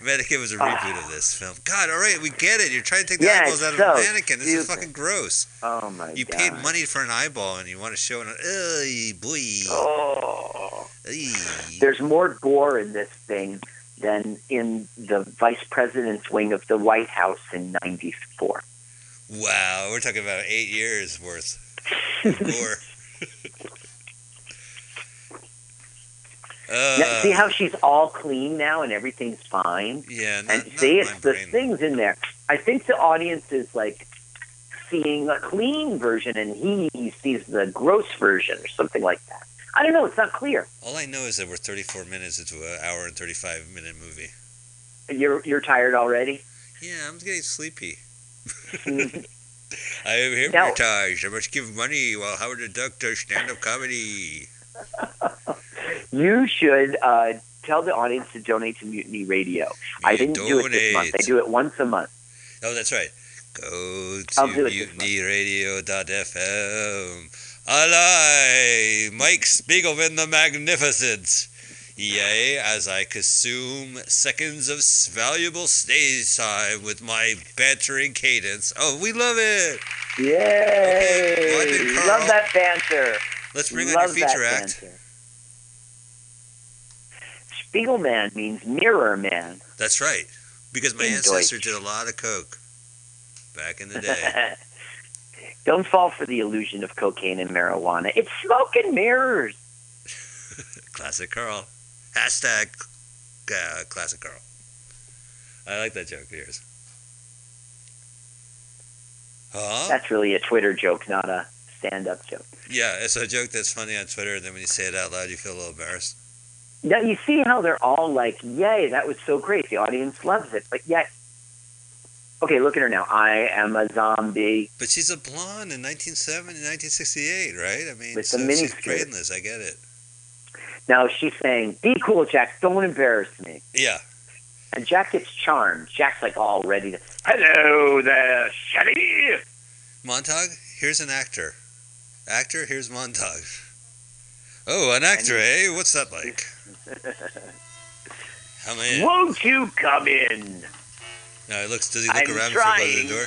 Mannequin was a reboot of this film. God, all right, we get it. You're trying to take the Yeah, eyeballs out it's of a so mannequin. This is fucking gross. Oh my God. You god! paid money for an eyeball, and you want to show it. Ugh, boy. Oh. There's more gore in this thing than in the vice president's wing of the White House in '94. Wow, we're talking about eight years worth of gore. uh, see how she's all clean now and everything's fine. yeah, not, And see, it's the brain. things in there. I think the audience is like seeing a clean version, and he sees the gross version or something like that. I don't know. It's not clear. All I know is that we're 34 minutes into an hour and 35 minute movie. You're you're tired already. Yeah, I'm getting sleepy. I am hypnotized. I must give money while Howard the Duck does stand-up comedy. you should uh, tell the audience to donate to Mutiny Radio. I didn't do it this month. I do it once a month. Oh, that's right. Go to do it this month. mutinyradio.fm. Alive, Mike Spiegelman the Magnificent. Yea, as I consume seconds of valuable stage time with my bantering cadence. Oh, we love it. Yay! well, I Carl- Love that banter. Let's bring on Love your feature act. banter. Spiegelman means mirror man. That's right. Because my In ancestor Deutsch. did a lot of coke back in the day. Don't fall for the illusion of cocaine and marijuana. It's smoke and mirrors. Classic Carl. Hashtag uh, classic Carl. I like that joke of yours. Huh? That's really a Twitter joke, not a stand-up joke. Yeah, it's a joke that's funny on Twitter, and then when you say it out loud, you feel a little embarrassed. Now you see how they're all like, "Yay, that was so great!" The audience loves it, but yet, okay, look at her now. I am a zombie. But she's a blonde in 1970, 1968, right? I mean, With so the she's brainless. I get it. Now she's saying, "Be cool, Jack. Don't embarrass me." Yeah. And Jack gets charmed. Jack's like all ready to. Hello there, Shelly. Montag, here's an actor. Actor, here's Montag. Oh, an actor, eh? What's that like? How many? Won't you come in? No, he looks. Does he look I'm around before he closes the door?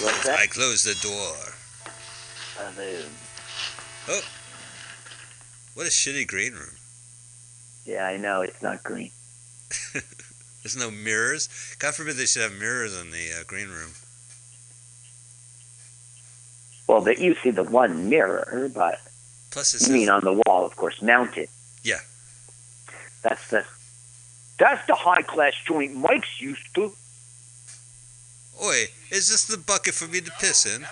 What's that? I close the door. Hello. What a shitty green room. Yeah, I know it's not green. There's no mirrors. God forbid they should have mirrors in the uh, green room. Well, that you see the one mirror, but Plus, it you mean on the wall, of course, mounted. Yeah. That's the. That's the high class joint Mike's used to. "Oi, is this the bucket for me to piss in?"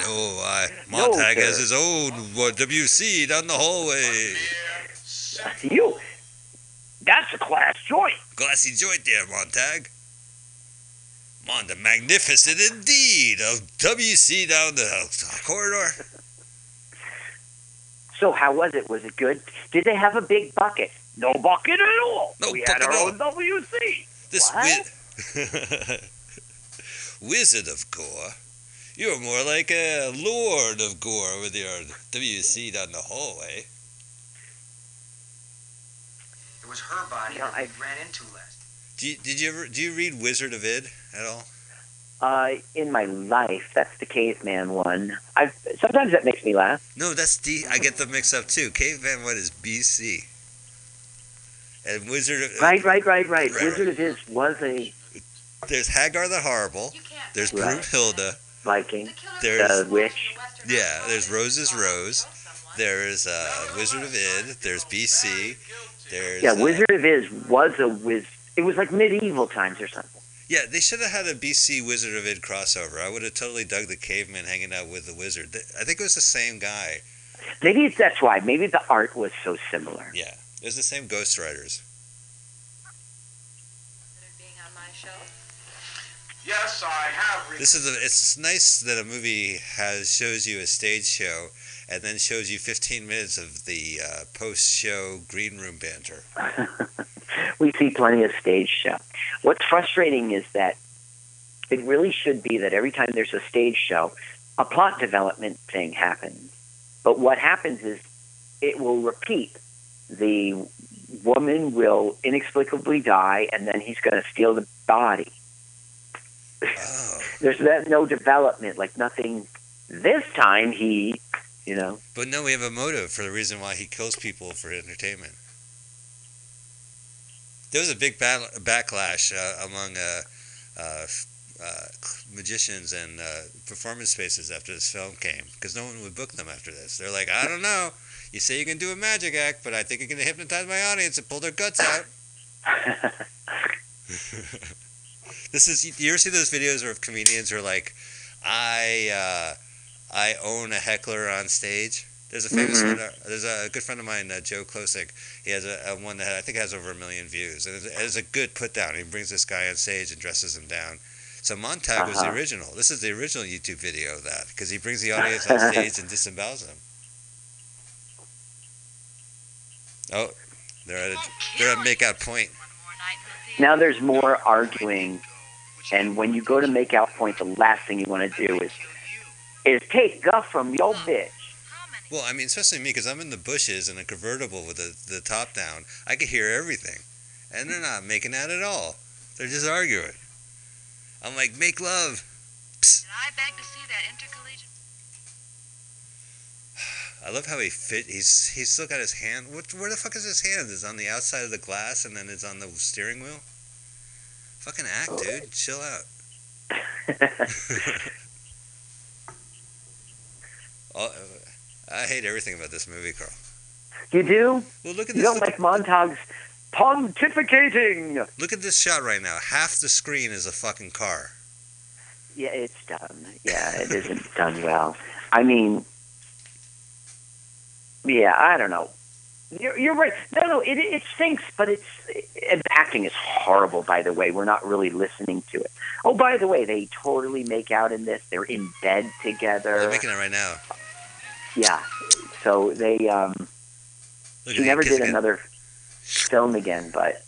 No, I. No, Montag has his own WC down the hallway. That's you. That's a class joint. Glassy joint there, Montag. Mon, the magnificent indeed of WC down the corridor. So how was it? Was it good? Did they have a big bucket? No bucket at all. No we had our own WC. This What? wi- wizard of gore. You're more like a lord of gore with your WC down the hallway. It was her body Yeah, that I- ran into last. Do you, did you ever do you read Wizard of Id at all? Uh, in my life, that's the caveman one. I sometimes that makes me laugh. No, that's D. I get them mixed up too. Caveman what is BC? And Wizard of Right, right, right, right. Right, Wizard of Iz was a There's Hagar the Horrible. There's Right. Broom-Hilda. Viking. There's- The witch. Yeah, there's Rose is Rose. There's uh, Wizard of Id. There's BC. There's Yeah, uh, Wizard of Id was a wiz. It was like medieval times or something. Yeah, they should have had a BC Wizard of Id crossover. I would have totally dug the caveman hanging out with the wizard. I think it was the same guy. Maybe it's, that's why. Maybe the art was so similar. Yeah, it was the same ghostwriters. being on my show. Yes, I have. This is a, it's nice that a movie has shows you a stage show and then shows you 15 minutes of the uh, post-show green room banter. we see plenty of stage show. What's frustrating is that it really should be that every time there's a stage show, a plot development thing happens. But what happens is it will repeat. The woman will inexplicably die, and then he's going to steal the body. Oh, There's that no development, like nothing. This time he, you know, but no, we have a motive for the reason why he kills people for entertainment. There was a big battle, backlash uh, among uh, uh, uh, magicians and uh, performance spaces after this film came because no one would book them after this. They're like, I don't know. You say you can do a magic act, but I think you can hypnotize my audience and pull their guts out. this is you ever see those videos where comedians are like, I uh, I own a heckler on stage. There's a famous Mhm. one. Uh, there's a good friend of mine, uh, Joe Klocek. He has a, a one that I think has over a million views, and it's, it's a good put down. He brings this guy on stage and dresses him down. So Montag was the Uh-huh. original. This is the original YouTube video of that because he brings the audience on stage and disembowels them. Oh, they're at a, they're at makeout point. Now there's more arguing, and when you go to make out point, the last thing you want to do is is take guff from your bitch. Well, I mean, especially me because I'm in the bushes in a convertible with the, the top down. I could hear everything, and they're not making out at all. They're just arguing. I'm like, make love. Psst. I beg to see that intercollegiate. I love how he fit. He's he's still got his hand. What where the fuck is his hand? Is on the outside of the glass and then it's on the steering wheel. Fucking act, oh. dude. Chill out. Oh, I hate everything about this movie, Carl. you do? Well, look at You this. don't Look, like Montag's pontificating? look at this shot right now. Half the screen is a fucking car. Yeah, it's done. Yeah, it isn't done well. I mean, yeah, I don't know. You're, you're right. No, no, it, it stinks, but it's and the acting is horrible. By the way, we're not really listening to it. Oh, by the way, they totally make out in this. They're in bed together. They're making it right now. Yeah. So they um Look he never did again. another film again, but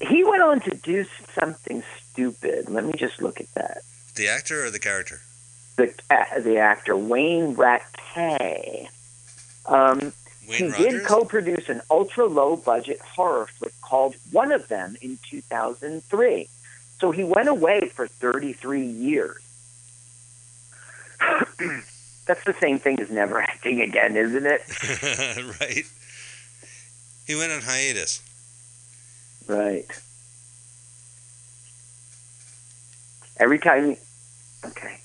he went on to do something stupid. Let me just look at that. The actor or the character? The uh, the actor Wayne Ratay. Um, Wayne he Rogers. did co-produce an ultra low budget horror flick called One of Them in 2003. So he went away for 33 years. That's the same thing as never acting again, isn't it? right. He went on hiatus. Right. Every time. Okay.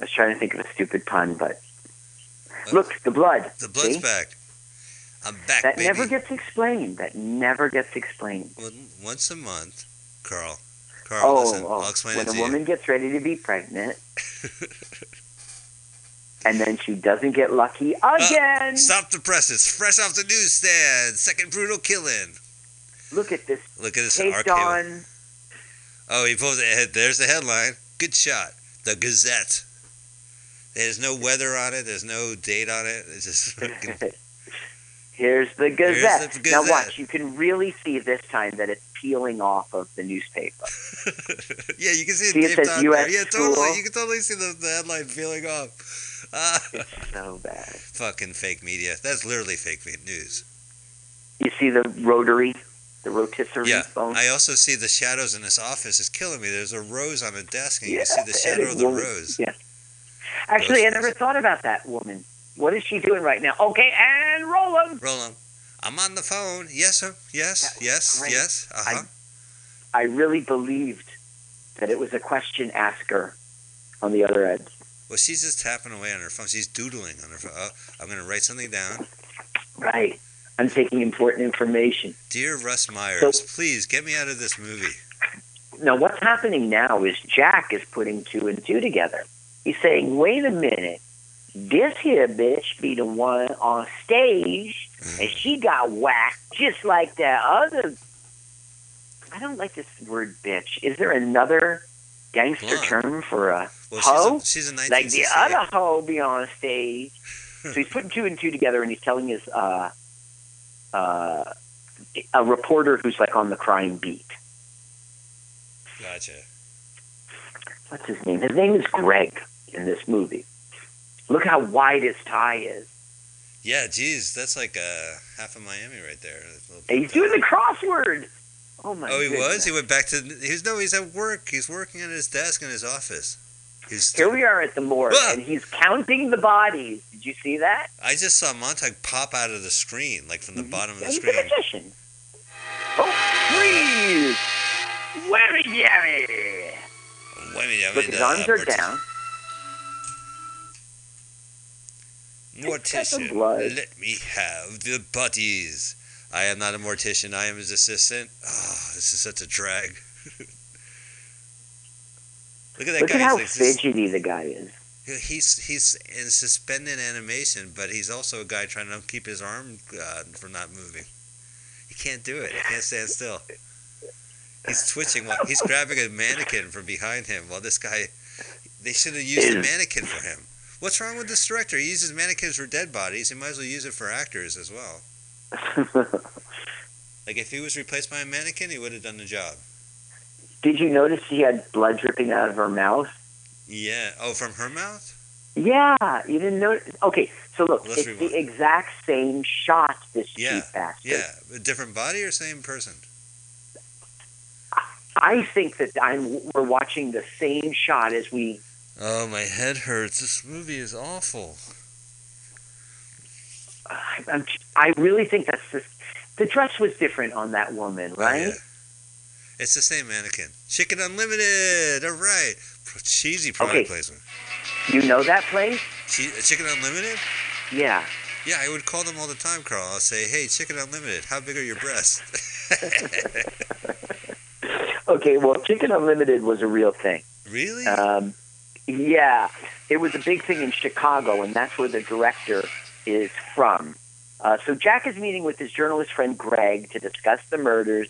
I was trying to think of a stupid pun, but look, the blood. The blood's See? back. I'm back, That baby. never gets explained. That never gets explained. Well, once a month, Carl. Carl, oh, listen. oh, I'll explain when a woman gets ready to be pregnant, and then she doesn't get lucky uh, again. you. Stop the presses. Fresh off the newsstand. Second brutal killing. Look at this Look at this taped on. Oh, he pulls it. There's the headline. Good shot. The Gazette. There's no weather on it. There's no date on it. It's just fucking Here's the Gazette. the Now watch, you can really see this time that it's peeling off of the newspaper. yeah, you can see, See, it it says US there. Yeah, totally. school. You can totally see the, the headline peeling off. It's so bad. fucking fake media. That's literally fake news. You see the rotary, the rotisserie Yeah, phone? I also see the shadows in this office is killing me. There's a rose on a desk, and you can see the shadow of the rose. Yeah. Actually, I never thought about that woman. What is she doing right now? Okay, and roll 'em. Roll 'em. I'm on the phone. Yes, sir. Yes, yes, great. yes. Uh huh. I really believed that it was a question asker on the other end. Well, she's just tapping away on her phone. She's doodling on her phone. Oh, I'm going to write something down. Right. I'm taking important information. Dear Russ Myers, please get me out of this movie. Now, what's happening now is Jack is putting two and two together. He's saying, wait a minute. This here bitch be the one on stage, and she got whacked just like that other. I don't like this word bitch. Is there another gangster term for a Well, Hoe? she's a, she's a like the other hoe be on stage? so he's putting two and two together, and he's telling his uh, uh, a reporter who's like on the crime beat. Gotcha. what's his name? His name is Greg in this movie. Look how wide his tie is. Yeah, geez, that's like uh, half of Miami right there. He's doing the crossword. Oh my! Oh, he goodness. was. He went back to. He's no. He's at work. He's working at his desk in his office. He's. Here we are at the morgue, Ah! and he's counting the bodies. Did you see that? I just saw Montag pop out of the screen, like from the bottom of the he's screen. a magician. Oh, freeze! Whammy a minute, Look, his arms are down. Mortician, let me have the bodies. I am not a mortician. I am his assistant. Oh, this is such a drag. Look at that Look guy. at how like, fidgety the guy is. He's he's in suspended animation, but he's also a guy trying to keep his arm uh, from not moving. He can't do it. He can't stand still. He's twitching while he's grabbing a mannequin from behind him. While this guy, they should have used a mannequin for him. What's wrong with this director? He uses mannequins for dead bodies. He might as well use it for actors as well. Like if he was replaced by a mannequin, he would have done the job. Did you notice he had blood dripping out of her mouth? Yeah. Oh, from her mouth? Yeah, you didn't notice? Okay, so look, Let's it's rewind. the exact same shot. This Yeah, cheap bastard. Yeah. A different body or same person? I think that I'm. We're watching the same shot as we. Oh, my head hurts. This movie is awful. I- I'm, I really think that's the. The dress was different on that woman, Oh, right? yeah. It's the same mannequin. Chicken Unlimited. All right. Cheesy product Okay. placement. You know that place? Che- Chicken Unlimited? Yeah. Yeah, I would call them all the time, Carl. I'll say, "Hey, Chicken Unlimited, how big are your breasts?" Okay, well, Chicken Unlimited was a real thing. really? Um, yeah, it was a big thing in Chicago, and that's where the director is from. Uh, so Jack is meeting with his journalist friend Greg to discuss the murders.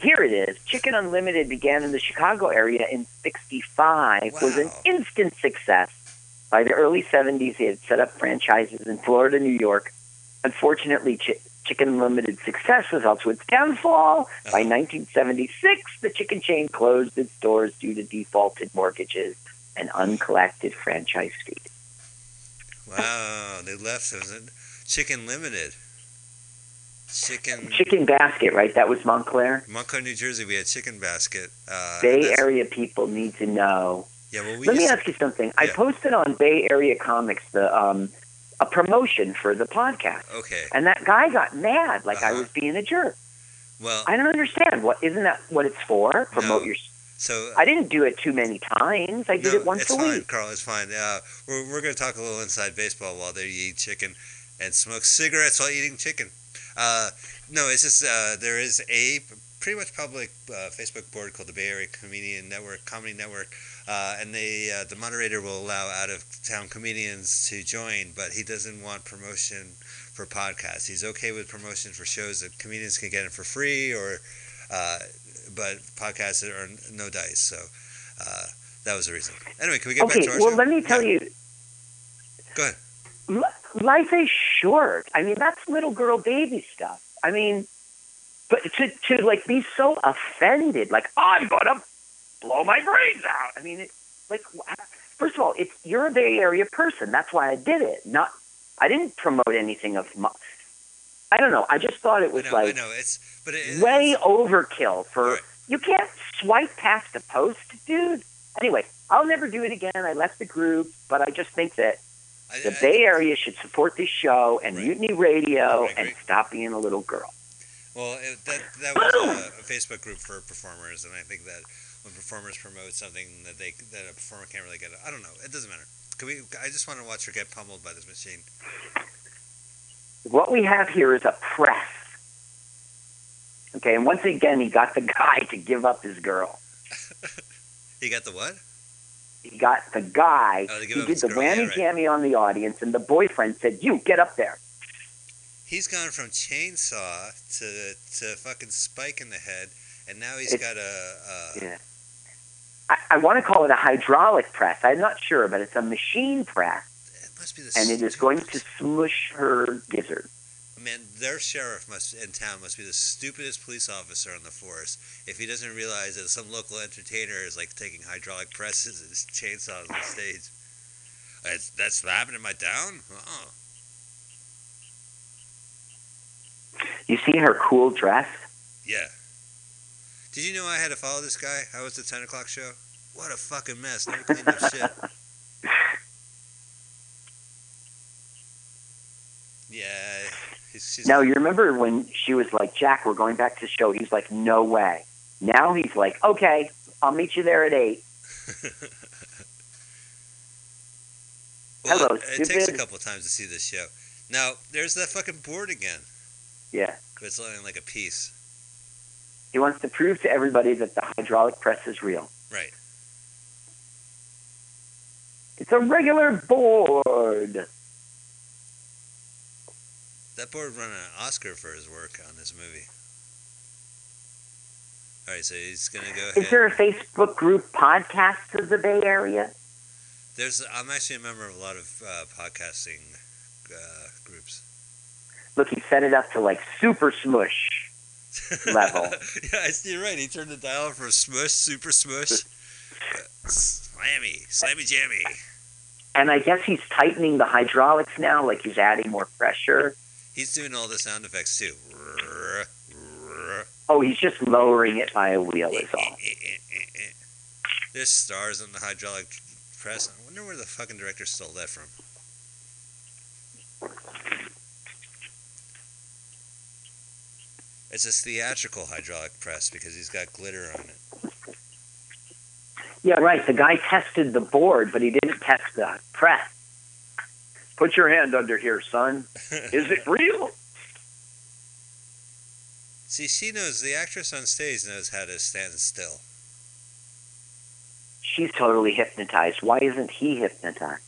Here it is. Chicken Unlimited began in the Chicago area in '65. Was an instant success. By the early '70s, he had set up franchises in Florida, New York. Unfortunately, Chi- Chicken Unlimited's success was also its downfall. By Uh-huh. 1976, the chicken chain closed its doors due to defaulted mortgages and uncollected franchise fee. wow, they left. It was a Chicken Limited. Chicken. Chicken Basket, right? That was Montclair. Montclair, New Jersey, we had Chicken Basket. Uh, Bay Area people need to know. Yeah, well, we Let me to- ask you something. I posted on Bay Area Comics the um, a promotion for the podcast, Okay. and that guy got mad, like I Uh-huh. was being a jerk. Well, I don't understand. What isn't that what it's for? Promote No. your. So I didn't do it too many times. I did it once a week. it's a fine, week. Carl. It's fine. Uh, we're we're gonna talk a little inside baseball while they eat chicken and smoke cigarettes while eating chicken. Uh, no, it's just uh, there is a pretty much public uh, Facebook board called the Bay Area Comedian Network, Comedy Network, uh, and they uh, the moderator will allow out of town comedians to join, but he doesn't want promotion for podcasts. He's okay with promotion for shows that comedians can get in for free, or uh, but podcasts are no dice. So uh, that was the reason. Anyway, can we get Okay, back to our well, show? let me tell Yeah. you, Go ahead. life is short. I mean, that's little girl baby stuff. I mean, but to to like be so offended, like I'm gonna blow my brains out. I mean, it, like first of all, it's you're a Bay Area person. That's why I did it. Not I didn't promote anything of my. I don't know. I just thought it I was know, like I know. It's but it, way it's- overkill for Right. you can't swipe past the post, dude. Anyway, I'll never do it again. I left the group, but I just think that I- the I- Bay Area should support this show and Right. Mutiny Radio I and stop being a little girl. Well, it, that that was a, a Facebook group for performers, and I think that when performers promote something that they that a performer can't really get, I don't know. It doesn't matter. Can we? I just want to watch her get pummeled by this machine. What we have here is a press. Okay, and once again, he got the guy to give up his girl. He got the what? He got the guy. Oh, he did the girl, yeah, whammy right. jammy on the audience, and the boyfriend said, "You get up there." He's gone from chainsaw to to fucking spike in the head, and now he's It's- got a. a Yeah. I, I want to call it a hydraulic press. I'm not sure, but it's a machine press, must be the. and it is going to smush her gizzard. Man, their sheriff must in town must be the stupidest police officer on the force if he doesn't realize that some local entertainer is like taking hydraulic presses and chainsaws on stage. That's that's happening in my town. Oh, You see her cool dress? yeah. Did you know I had to follow this guy? How was the ten o'clock show? What a fucking mess! Never cleaned up shit. Yeah, Now you remember when she was like, "Jack, we're going back to the show." He's like, "No way." Now he's like, "Okay, I'll meet you there at 8. well, hello, it, it takes a couple times to see this show. Now there's that fucking board again, Yeah. but it's only like a piece. He wants to prove to everybody that the hydraulic press is real. Right. It's a regular board. That board won an Oscar for his work on this movie. All right, so he's gonna go ahead. Is there a Facebook group podcast of the Bay Area? There's I'm actually a member of a lot of uh, podcasting uh, groups. Look, he set it up to like super smush. Level. yeah, I see. You're right. He turned the dial for smush, super smush, slammy, slammy jammy. And I guess he's tightening the hydraulics now, like he's adding more pressure. He's doing all the sound effects too. Oh, he's just lowering it by a wheel, is all. There's stars on the hydraulic press. I wonder where the fucking director stole that from. It's a theatrical hydraulic press because he's got glitter on it. Yeah, right. The guy tested the board, but he didn't test the press. Put your hand under here, son. Is it real? See, she knows, the actress on stage knows how to stand still. She's totally hypnotized. Why isn't he hypnotized?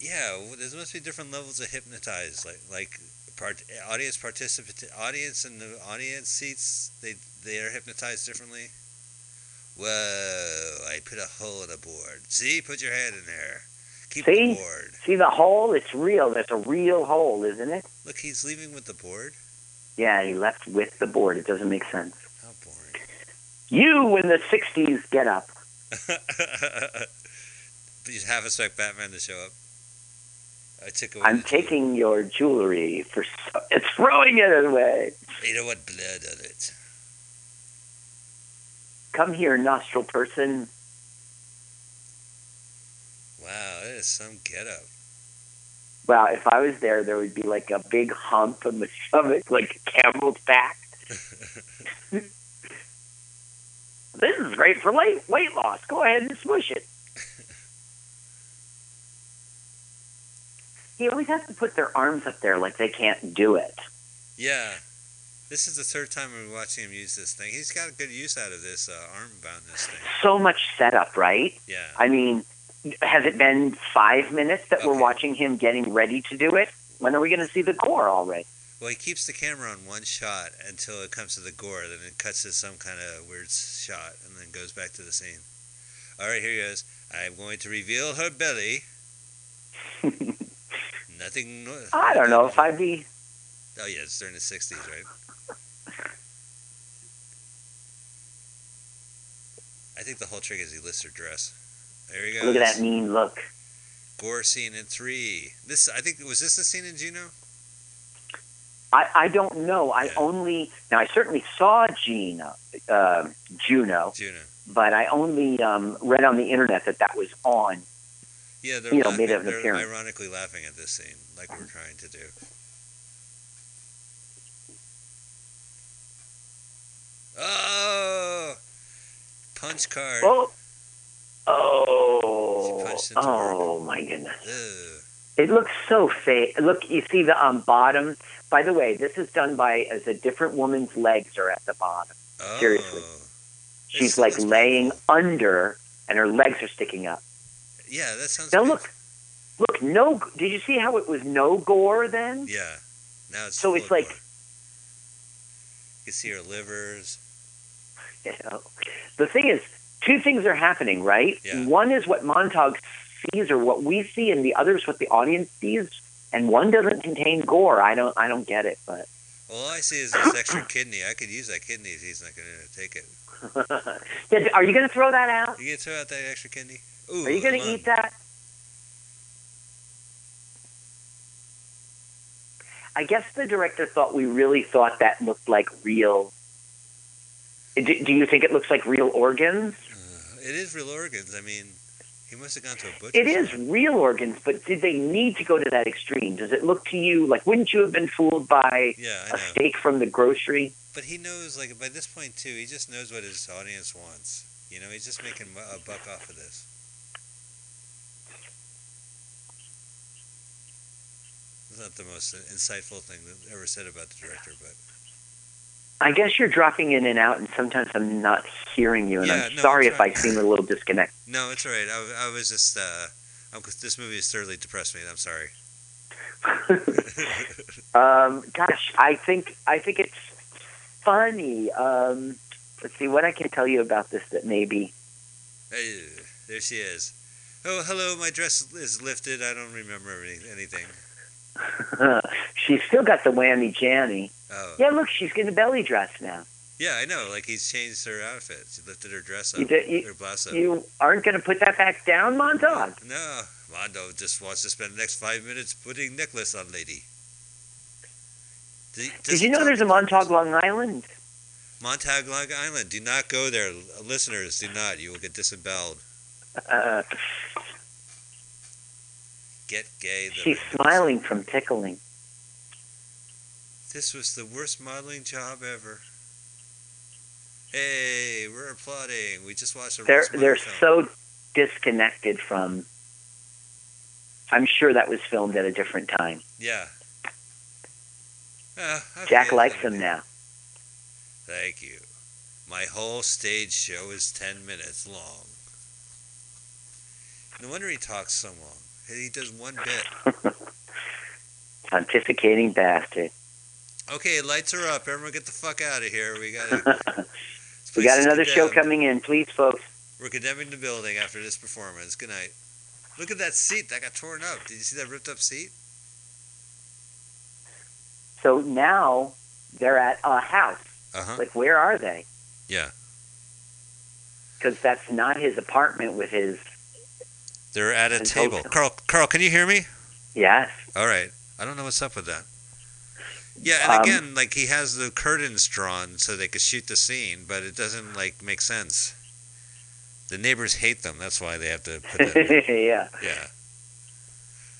Yeah, well, there must be different levels of hypnotized. Like, like part, audience participant, audience and the audience seats, they they are hypnotized differently. Whoa! I put a hole in a board. See, put your hand in there. Keep See? the board. See the hole? It's real. That's a real hole, isn't it? Look, he's leaving with the board. Yeah, he left with the board. It doesn't make sense. How boring. You in the 60s get up. you have expect Batman to show up. I took away. I'm taking your jewelry for. So- it's throwing it away. You don't want blood on it. Come here, nostril person. Wow, that is some getup. Well, if I was there, there would be like a big hump on the stomach, like a camel's back. This is great for weight weight loss. Go ahead and smush it. He always has to put their arms up there like they can't do it. Yeah. This is the third time we're watching him use this thing. He's got a good use out of this uh, arm boundness thing. So much setup, right? Yeah. I mean, has it been five minutes that we're watching him getting ready to do it? When are we going to see the gore already? Well, he keeps the camera on one shot until it comes to the gore, then it cuts to some kind of weird shot, and then goes back to the scene. All right, here he goes. I'm going to reveal her belly. Nothing. no- I don't know if I'd be. Oh yeah, it's during the '60s, right? I think the whole trick is he lifts her dress. There he goes. Look at that mean look. gore scene in three. This, I think, was this the scene in Juno? I, I don't know. I Yeah. only now I certainly saw Gina, uh, Juno, Juno. but I only um, read on the internet that that was on. Yeah, they're, You know, laughing, made an they're appearance. ironically laughing at this scene, like we're trying to do. Oh, punch card. Oh, oh, oh my goodness! It looks so fake. Look, you see the um, bottom. By the way, this is done by as a different woman's legs are at the bottom. Oh. Seriously. She's like laying painful. under, and her legs are sticking up. Yeah, that sounds. Now look, look, no. Did you see how it was no gore then? Yeah. Now it's. So it's like- gore. You see her livers. You know, the thing is, two things are happening, right? Yeah. One is what Montag sees or what we see, and the other is what the audience sees. And one doesn't contain gore. I don't. I don't get it, but All I see is this extra kidney. I could use that kidney if he's not going to take it. Yeah, are you going to throw that out? You get throw out that extra kidney? Ooh, Are you going to eat that? I guess the director thought we really thought that looked like real. Do, do you think it looks like real organs? It is real organs. I mean, he must have gone to a butcher. It is real organs, but did they need to go to that extreme? Does it look to you like wouldn't you have been fooled by Yeah, a steak from the grocery? But he knows, like, by this point, too, he just knows what his audience wants. You know, he's just making a buck off of this. It's not the most insightful thing that ever said about the director, but I guess you're dropping in and out, and sometimes I'm not hearing you, and Yeah, I'm no, sorry if I seem a little disconnected. no, it's all right. I, I was just, uh, I'm, this movie has thoroughly depressed me. I'm sorry. um, gosh, I think I think it's funny. Um, let's see what I can tell you about this that maybe. Hey, there she is. Oh, hello. My dress is lifted. I don't remember any- anything. she's still got the whammy jammy. Oh, Yeah, look, she's getting a belly dress now. yeah, I know. Like he's changed her outfit. She lifted her dress up, You you- her blouse up. You aren't going to put that back down, Montag? No, Mondo just wants to spend the next five minutes putting necklace on lady. Did, Did you know there's a Montauk, Long Island? Montague Long Island? Do not go there, listeners. Do not. You will get disemboweled. Uh, Get gay. the she's smiling from tickling. This was the worst modeling job ever. Hey, we're applauding. We just watched a They're they're film. so disconnected from. I'm sure that was filmed at a different time. Yeah. Ah, okay, Jack likes then. him now. Thank you. My whole stage show is 10 minutes long. No wonder he talks so long. He does one bit. Pontificating bastard. Okay, lights are up. Everyone get the fuck out of here. We got we got another show coming in, please, folks. We're condemning the building after this performance. Good night. Look at that seat that got torn up. Did you see that ripped up seat? So now they're at a house. Uh huh. Like, where are they? Yeah. Because that's not his apartment with his. They're at a table. hotel. Carl, Carl, can you hear me? Yes. All right. I don't know what's up with that. Yeah, and Um, again, like he has the curtains drawn so they could shoot the scene, but it doesn't like make sense. The neighbors hate them. That's why they have to put that. yeah. yeah.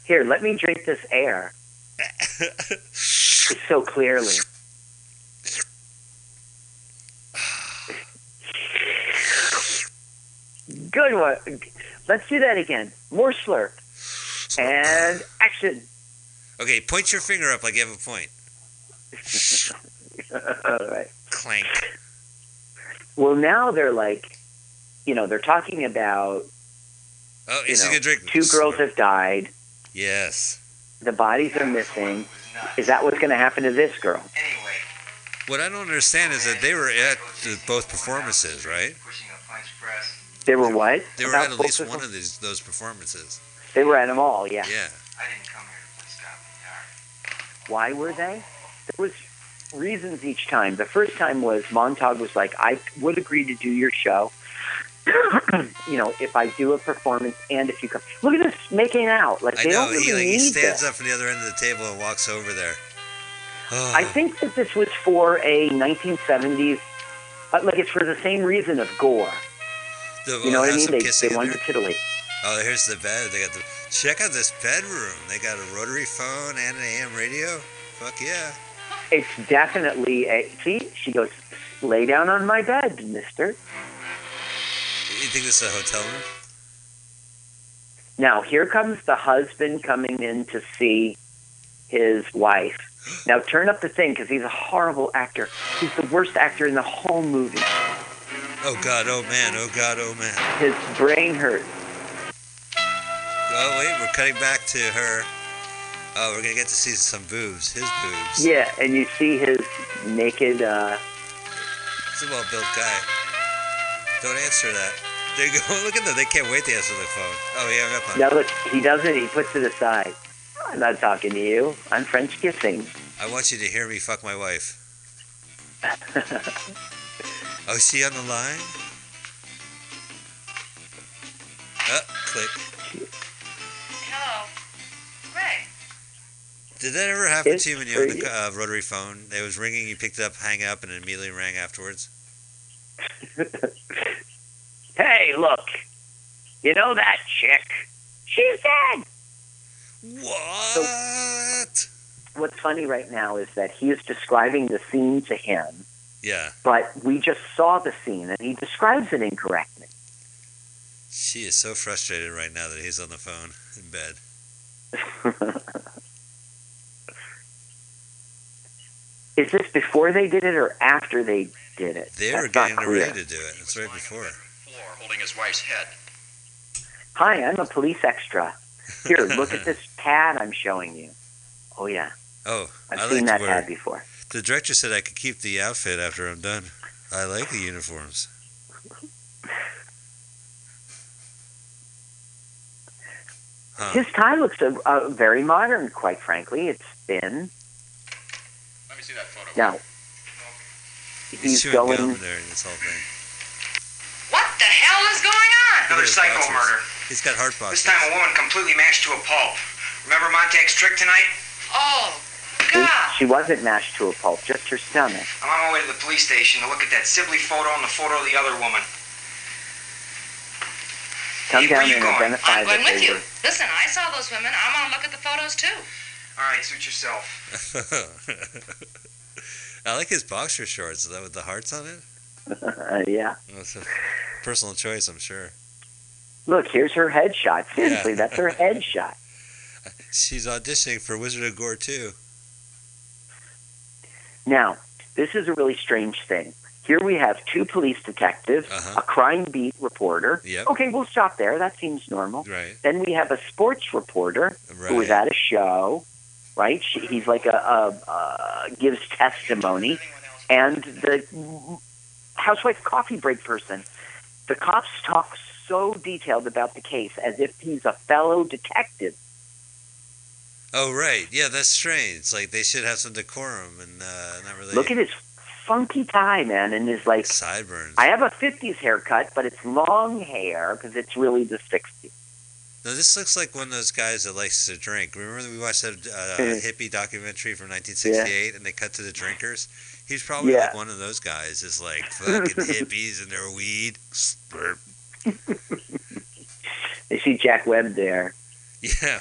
Here, let me drink this air so clearly. Good one. Let's do that again. More slurp. And action. okay, point your finger up like you have a point. All right. Clank. Well, now they're like, you know, they're talking about Oh, is he gonna drink? two girls have died. Yes. The bodies are missing. Is that what's going to happen to this girl? Anyway, What I don't understand is that they were at both performances, right? pushing a punch press. They were what? They were About at at least one of these those performances. They were at them all, yeah. Yeah. I didn't come here to play stop the yard. Why were they? Was reasons each time. The first time was Montag was like, I would agree to do your show. you know, if I do a performance and if you come. Look at this making out. Like I they know. don't really He like he need stands this. up from the other end of the table and walks over there. Oh, I think that this was for a 1970s. uh, Like it's for the same reason of gore. the, You know what I mean? They, they wanted there. to titillate. Oh, here's the bed. They got the check out this bedroom. They got a rotary phone and an AM radio. Fuck yeah. It's definitely a. See, she goes, lay down on my bed, mister. You think this is a hotel room? Now, here comes the husband coming in to see his wife. Now, turn up the thing because he's a horrible actor. He's the worst actor in the whole movie. Oh God. Oh man. Oh God. Oh man. His brain hurts. Oh wait, we're cutting back to her. Oh, we're gonna get to see some boobs. His boobs. Yeah, and you see his naked. Uh, He's a well-built guy. Don't answer that. There you go. Look at them. They can't wait to answer the phone. Oh, he hung up on. now, look, he does it. He puts it aside. I'm not talking to you. I'm French kissing. I want you to hear me fuck my wife. Oh, is she on the line? Oh, click. Hello. Greg. Did that ever happen It's to you when you had free. the uh, rotary phone? It was ringing, you picked it up, hang up, and it immediately rang afterwards? Hey, look. You know that chick? She's dead. What? What's funny right now is that he is describing the scene to him, Yeah, but we just saw the scene and he describes it incorrectly. she is so frustrated right now that he's on the phone in bed. Is this before they did it or after they did it? They were That's not getting ready to do it. It's right before. Floor, holding his wife's head. Hi, I'm a police extra. Here, look at this pad I'm showing you. Oh yeah, Oh, I've I seen like that to pad before. The director said I could keep the outfit after I'm done. I like the uniforms. Huh. His tie looks uh, uh, very modern, quite frankly. It's thin. Let see that photo. Now, he's chewing going. gum during this whole thing. What the hell is going on? Another psycho boxers. murder. He's got heart This time a woman completely mashed to a pulp. Remember Montag's trick tonight? Oh, God. She wasn't mashed to a pulp, just her stomach. I'm on my way to the police station to look at that Sibley photo and the photo of the other woman. Come Hey, where down you and going? identify I'm going with you. were- Listen, I saw those women. I want to look at the photos, too. All right, suit yourself. I like his boxer shorts Is that with the hearts on it. Uh, yeah. That's a personal choice, I'm sure. Look, here's her headshot. Seriously, that's her headshot. She's auditioning for Wizard of Gore too. Now, this is a really strange thing. Here we have two police detectives, Uh-huh. a crime beat reporter. Yep. Okay, we'll stop there. That seems normal. Right. Then we have a sports reporter who was at a show, right? She, he's like a, a, uh gives testimony, and the housewife coffee break person. The cops talk so detailed about the case as if he's a fellow detective. Oh right. Yeah, that's strange. Like they should have some decorum and uh, not really Look at his funky tie, man, and his like. sideburns. I have a '50s haircut, but it's long hair because it's really the '60s. No, this looks like one of those guys that likes to drink. Remember we watched that uh, Mhm. hippie documentary from 1968, and they cut to the drinkers. He's probably Yeah. like one of those guys. Is like fucking hippies and their weed. They see Jack Webb there. Yeah.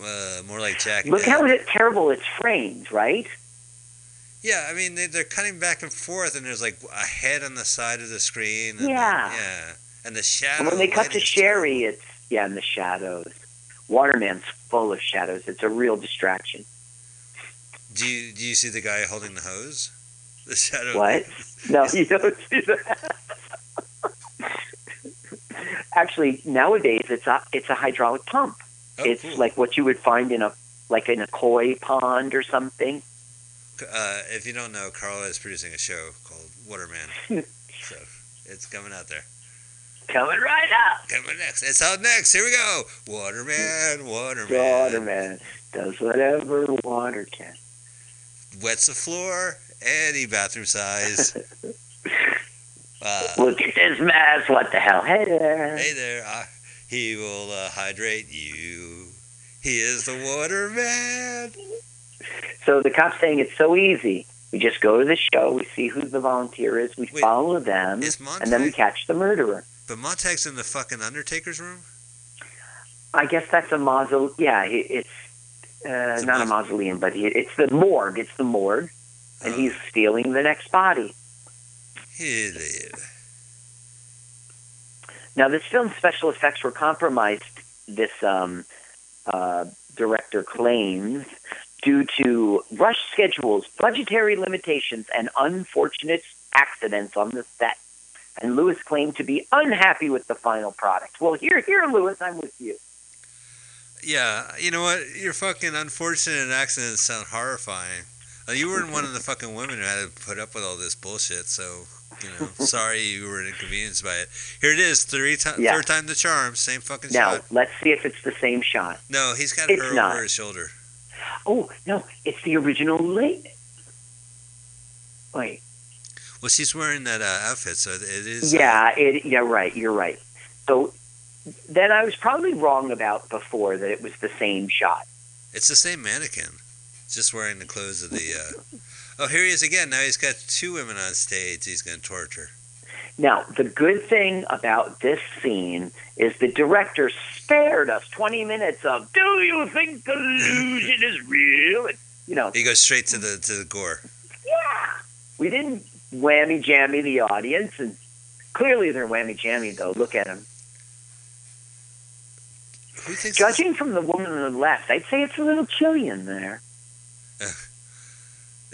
Uh, more like Jack. Look how terrible it's framed, right? Yeah, I mean they, they're cutting back and forth, and there's like a head on the side of the screen. And Yeah. then- yeah. And the shadow. And when they cut to Sherry, it's yeah, in the shadows. Waterman's full of shadows. It's a real distraction. Do you do you see the guy holding the hose? The shadow. What? No, you don't see that. Actually, nowadays it's a it's a hydraulic pump. Oh, it's cool. like what you would find in a like in a koi pond or something. Uh, if you don't know, Carla is producing a show called Waterman. so it's coming out there. Coming right up. Coming next. It's out next. Here we go. Waterman, Waterman. Waterman does whatever water can. Wets the floor, any bathroom size. Uh, Look at this mess. What the hell? Hey there. hey there. Uh, he will uh, hydrate you. He is the Waterman. So the cop's saying it's so easy. We just go to the show, we see who the volunteer is, we Wait, follow them, Is and then we catch the murderer. But Montag's in the fucking Undertaker's room. I guess that's a mausoleum. Yeah, it's, uh, It's a not a mausoleum, but he, it's the morgue. It's the morgue, and Oh. he's stealing the next body. Now, this film's special effects were compromised. This um, uh, director claims due to rush schedules, budgetary limitations, and unfortunate accidents on the set. And Lewis claimed to be unhappy with the final product. Well, here, here, Lewis, I'm with you. Yeah, you know what? Your fucking unfortunate accidents sound horrifying. Uh, you weren't one of the fucking women who had to put up with all this bullshit, so you know, sorry you were inconvenienced by it. Here it is, three ti- Yeah. third time the charm, same fucking Now, shot. Now let's see if it's the same shot. No, he's got It's her not. over his shoulder. Oh, no, it's the original late. Wait. Well, she's wearing that uh, outfit, so it is. uh, Yeah, it, yeah, right. You're right. So then I was probably wrong about before that it was the same shot. it's the same mannequin, just wearing the clothes of the. Uh... Oh, here he is again. Now he's got two women on stage. He's going to torture. Now, the good thing about this scene is the director spared us 20 minutes of, do you think collusion is real? You know, He goes straight to the to the gore. yeah. We didn't whammy jammy the audience, and clearly they're whammy jammy, though. Look at them. Who thinks? this- Judging from the woman on the left, I'd say it's a little chilly in there.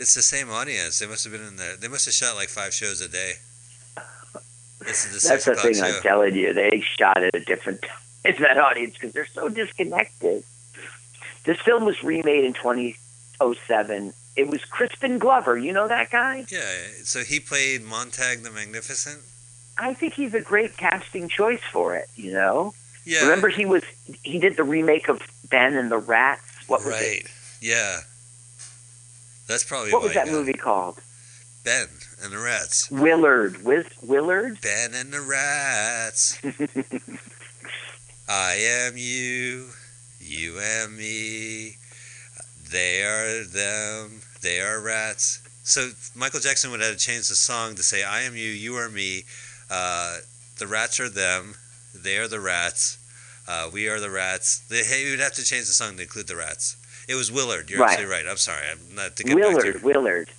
It's the same audience. They must have been in there. They must have shot like five shows a day. This is the That's the thing I'm telling you. They shot at a different time that audience because they're so disconnected. This film was remade in 2007. It was Crispin Glover. You know that guy? Yeah, so he played Montag the Magnificent. I think he's a great casting choice for it. You know. Yeah, Remember he was he did the remake of Ben and the Rats. What was right. it? Yeah, that's probably What was that movie called? Ben and the Rats. Willard. Wiz, Willard. Ben and the Rats. I am you, you am me. They are them, they are rats. So Michael Jackson would have to change the song to say, I am you, you are me. Uh, the rats are them, they are the rats. Uh, we are the rats. They, hey, you would have to change the song to include the rats. It was Willard. You're Right. absolutely right. I'm sorry. I'm not to get back to Willard. Willard.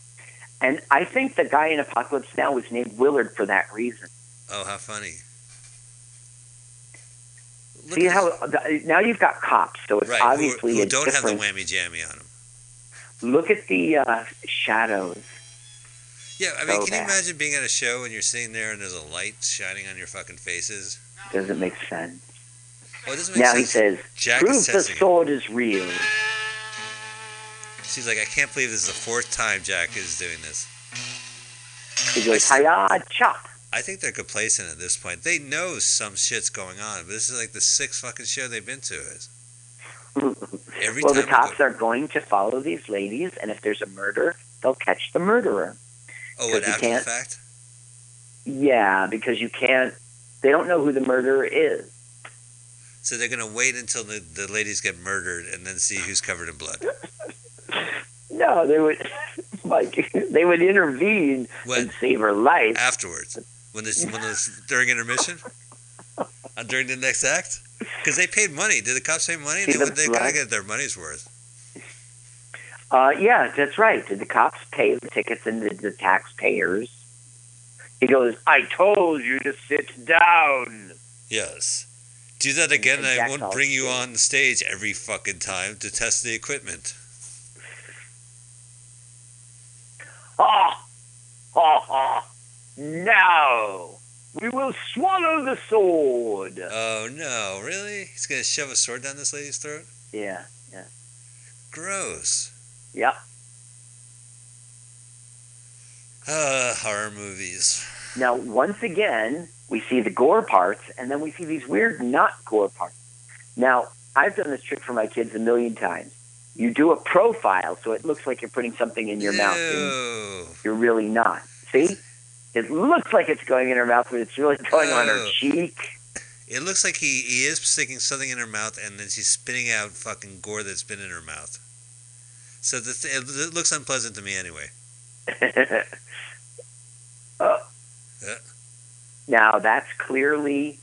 And I think the guy in Apocalypse Now was named Willard for that reason. Oh, how funny. Look See how now you've got cops, so it's right, obviously who a don't have the whammy jammy on them. Look at the uh, shadows. Yeah, I mean, So can you imagine being at a show and you're sitting there and there's a light shining on your fucking faces? Doesn't make sense. Oh, it doesn't make Now he says, Jack "Prove the sword is real." She's like, I can't believe this is the fourth time Jack is doing this. He goes, "Hiya, chop." I think they're complacent at this point. They know some shit's going on, but this is like the sixth fucking show they've been to. Every well, time the cops are going to follow these ladies, and if there's a murder, they'll catch the murderer. oh, 'cause after the fact? Yeah, because you can't. They don't know who the murderer is. So they're gonna wait until the, the ladies get murdered and then see who's covered in blood. No, they would, like, they would intervene When and save her life. afterwards, when this when this during intermission, uh, during the next act, because they paid money. Did the cops pay money? See They, the they gotta get their money's worth. Uh, yeah, that's right. Did the cops pay the tickets and did the taxpayers? He goes, I told you to sit down. Yes. Do that again, and I won't bring you on stage every fucking time to test the equipment. Ha! Ha ha! Now we will swallow the sword. Oh no, really? He's gonna shove a sword down this lady's throat? Yeah, yeah. Gross. Yep. Uh, horror movies. Now, once again, we see the gore parts, and then we see these weird not gore parts. Now, I've done this trick for my kids a million times. You do a profile, so it looks like you're putting something in your mouth. You're really not. See? It looks like it's going in her mouth, but it's really going on her Oh. cheek. It looks like he, he is sticking something in her mouth, and then she's spitting out fucking gore that's been in her mouth. So the th- it, it looks unpleasant to me anyway. Oh. Yeah. Now that's clearly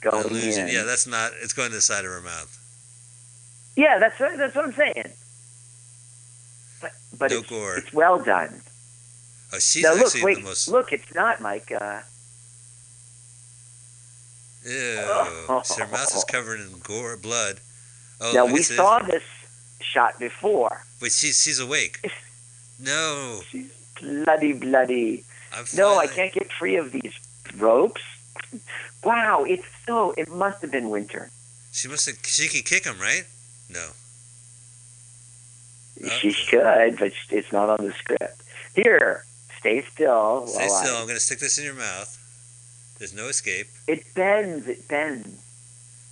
going Illusion. in. Yeah, that's not. It's going to the side of her mouth. Yeah, that's what- that's what I'm saying. But but No it's, gore. it's well done. Oh, she's now look, wait, the most. look, it's not Mike. Uh, Ew. So her mouth is covered in gore, blood. Oh, now we guess it is- saw this shot before. Wait, she's she's awake. No, She's bloody, bloody. I'm. No, I can't get free of these ropes. Wow, it's so. It must have been winter. She must have. She could kick him, right? No. She should, but it's not on the script. Here, stay still. Stay while I- still. I'm gonna stick this in your mouth. There's no escape. It bends. It bends.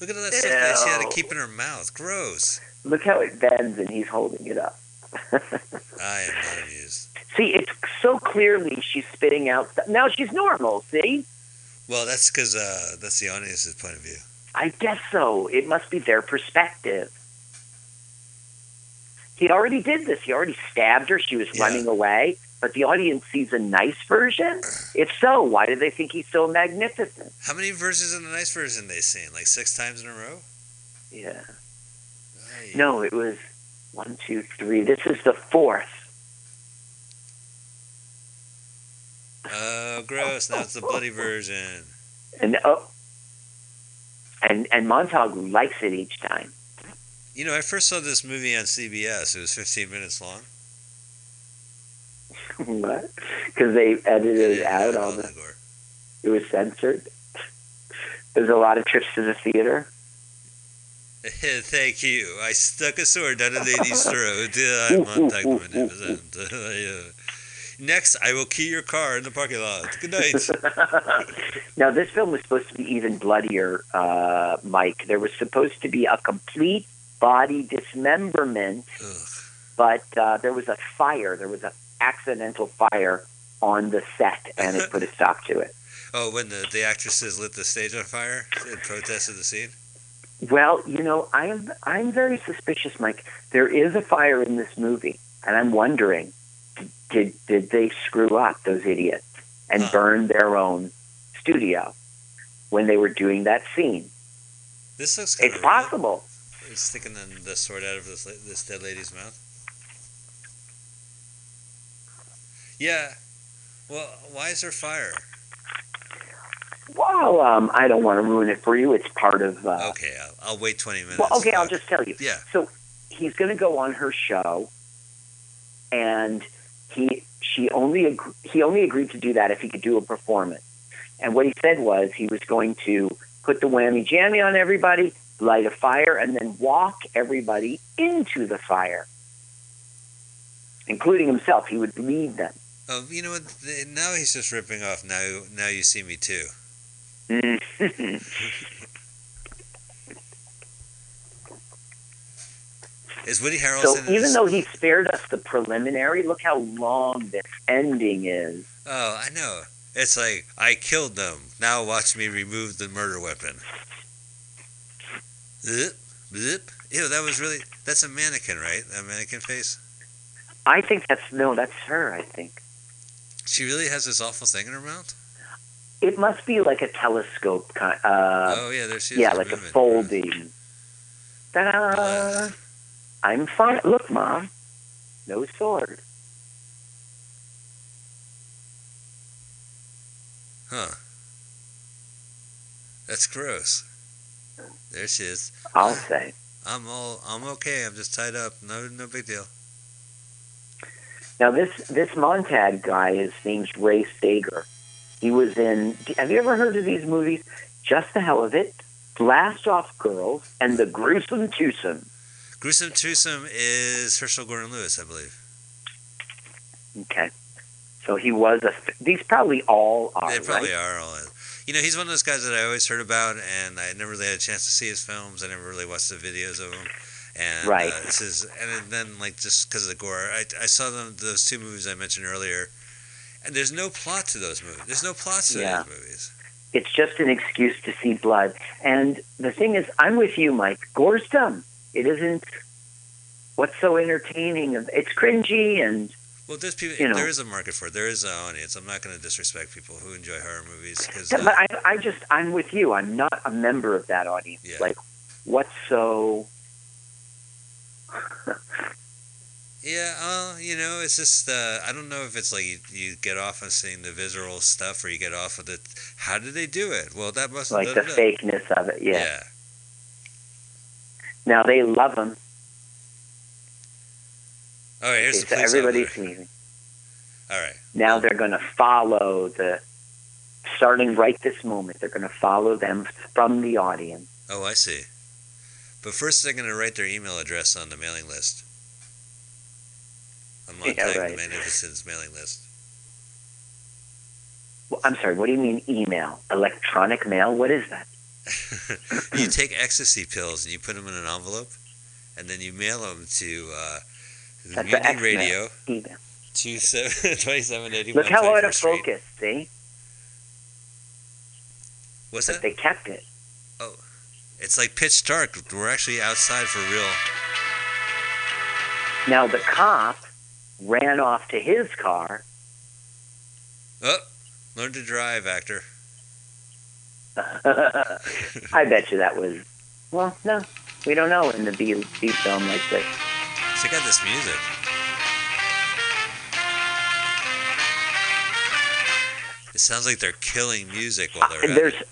Look at all that stuff that she had to keep in her mouth. Gross. Look how it bends, and he's holding it up. I am not amused. see, it's so clearly she's spitting out. Stuff. Now she's normal. See, Well, that's because uh, that's the audience's point of view. I guess so. It must be their perspective. He already did this. He already stabbed her. She was Yeah. running away. But the audience sees a nice version. If so, why do they think he's so magnificent? How many versions of the nice version they seen? Like six times in a row? Yeah. No, it was one, two, three. This is the fourth. Oh, gross. Now it's the bloody version. And oh, and and Montag likes it each time. You know, I first saw this movie on CBS. It was 15 minutes long. what? Because they edited Yeah, out all the. It was censored. There's a lot of trips to the theater. Thank you. I stuck a sword down a lady's throat. I'm not talking magnificent. Next, I will key your car in the parking lot. Good night. now, this film was supposed to be even bloodier, uh, Mike. There was supposed to be a complete body dismemberment, Ugh. but uh, there was a fire. There was an accidental fire on the set, and it put a stop to it. Oh, when the, the actresses lit the stage on fire in protest of the scene? Well, you know, I'm I'm very suspicious, Mike. There is a fire in this movie, and I'm wondering, did did they screw up those idiots and Huh. burn their own studio when they were doing that scene? This looks It's possible. He's sticking the, the sword out of this, this dead lady's mouth. Yeah. Well, why is there fire? Well, um, I don't want to ruin it for you. It's part of. Uh, Okay, I'll, I'll wait 20 minutes. Well, okay, I'll Uh, just tell you. Yeah. So he's going to go on her show, and he she only ag- he only agreed to do that if he could do a performance. And what he said was he was going to put the whammy jammy on everybody, light a fire, and then walk everybody into the fire, including himself. He would lead them. Oh, you know what? Now he's just ripping off. Now, now you see me too. Is Woody Harrelson? so even though he spared us the preliminary, look how long this ending is. Oh, I know. It's like I killed them. Now watch me remove the murder weapon. Zip, zip. Ew, that was really. That's a mannequin, right? A mannequin face. I think that's no, that's her. I think. She really has this awful thing in her mouth. It must be like a telescope kind. Uh, oh yeah, there she is. yeah, like a folding. Ta-da! I'm fine. Look, mom, no sword. Huh. That's gross. There she is. I'll say. I'm all. I'm okay. I'm just tied up. No, no big deal. Now this this Montag guy, his name's Ray Sager. He was in. Have you ever heard of these movies? Just the hell of it. Blast Off Girls and the Gruesome Twosome. Gruesome Twosome is Herschell Gordon Lewis, I believe. Okay. So he was a. These probably all are They probably right. are all. You know, he's one of those guys that I always heard about, and I never really had a chance to see his films. I never really watched the videos of him. And Right. uh, this is, and then like just because of the gore, I, I saw them those two movies I mentioned earlier, and there's no plot to those movies. There's no plot to Yeah. those movies. It's just an excuse to see blood. And the thing is, I'm with you, Mike. Gore's dumb. It isn't. What's so entertaining? It's cringy and Well, there's people. You know. there is a market for it. There is an audience. I'm not going to disrespect people who enjoy horror movies because But I, I just, I'm with you. I'm not a member of that audience. Yeah. Like, what's so? Yeah, uh, you know, it's just uh, I don't know if it's like you, you get off on seeing the visceral stuff or you get off of the how did they do it? Well, that must like da- the da- da. fakeness of it. Yeah. Yeah. Now they love him. All right, here's Okay, the so everybody's leaving. All right. Now they're going to follow the. Starting right this moment, they're going to follow them from the audience. Oh, I see. But first, they're going to write their email address on the mailing list. On Yeah, right. the Magnificent's mailing list. Well, I'm sorry. What do you mean email? Electronic mail? What is that? you take ecstasy pills and you put them in an envelope, and then you mail them to uh, That's the Mutiny. Radio, Email. 2781 Look how out of focus. See, What's but that? they kept it. It's like pitch dark. We're actually outside for real. Now the cop ran off to his car. Oh, learn to drive, actor. I bet you that was. Well, no, we don't know in the B, B film like this. Check out this music. It sounds like they're killing music while they're at There's, it.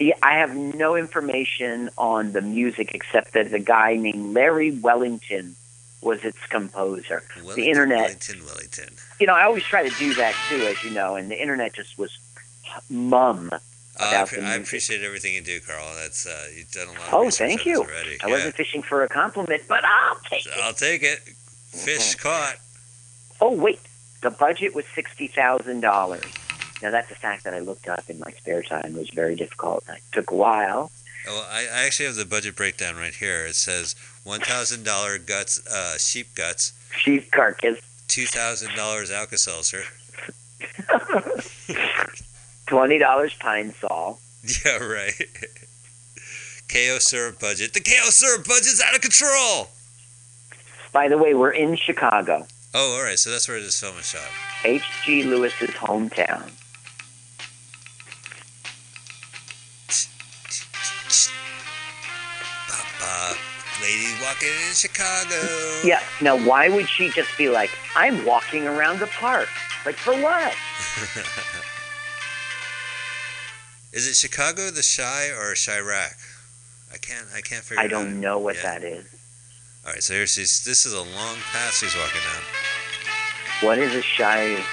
Yeah, I have no information on the music except that the guy named Larry Wellington was its composer. Wellington, internet- Wellington, Wellington. You know, I always try to do that too, as you know, and the internet just was mum. Uh, I, pre- the I appreciate everything you do, Carl. That's uh, you've done a lot. Of Oh, thank you. Already. I yeah. wasn't fishing for a compliment, but I'll take it. I'll take it. Fish caught. Oh wait, the budget was sixty thousand dollars. Now that's a fact that I looked up in my spare time. It was very difficult. It took a while. Oh, I, I actually have the budget breakdown right here. It says one thousand dollar guts, uh, sheep guts, Sheep carcass, two thousand dollars Alka Seltzer. twenty dollars Pine-Sol. Yeah, right. Karo syrup budget. The Karo syrup budget's out of control. By the way, we're in Chicago, Oh, all right. So that's where this film is shot. H.G. Lewis's hometown. Ba-ba. Lady walking in Chicago. Yeah. Now, why would she just be like, "I'm walking around the park"? Like for what? Is it Chicago, the Chi, or Chi-Raq? I can't. I can't figure. I it out. don't know what Yeah. that is. All right. So here she's. This is a long path she's walking down. What is a Chi?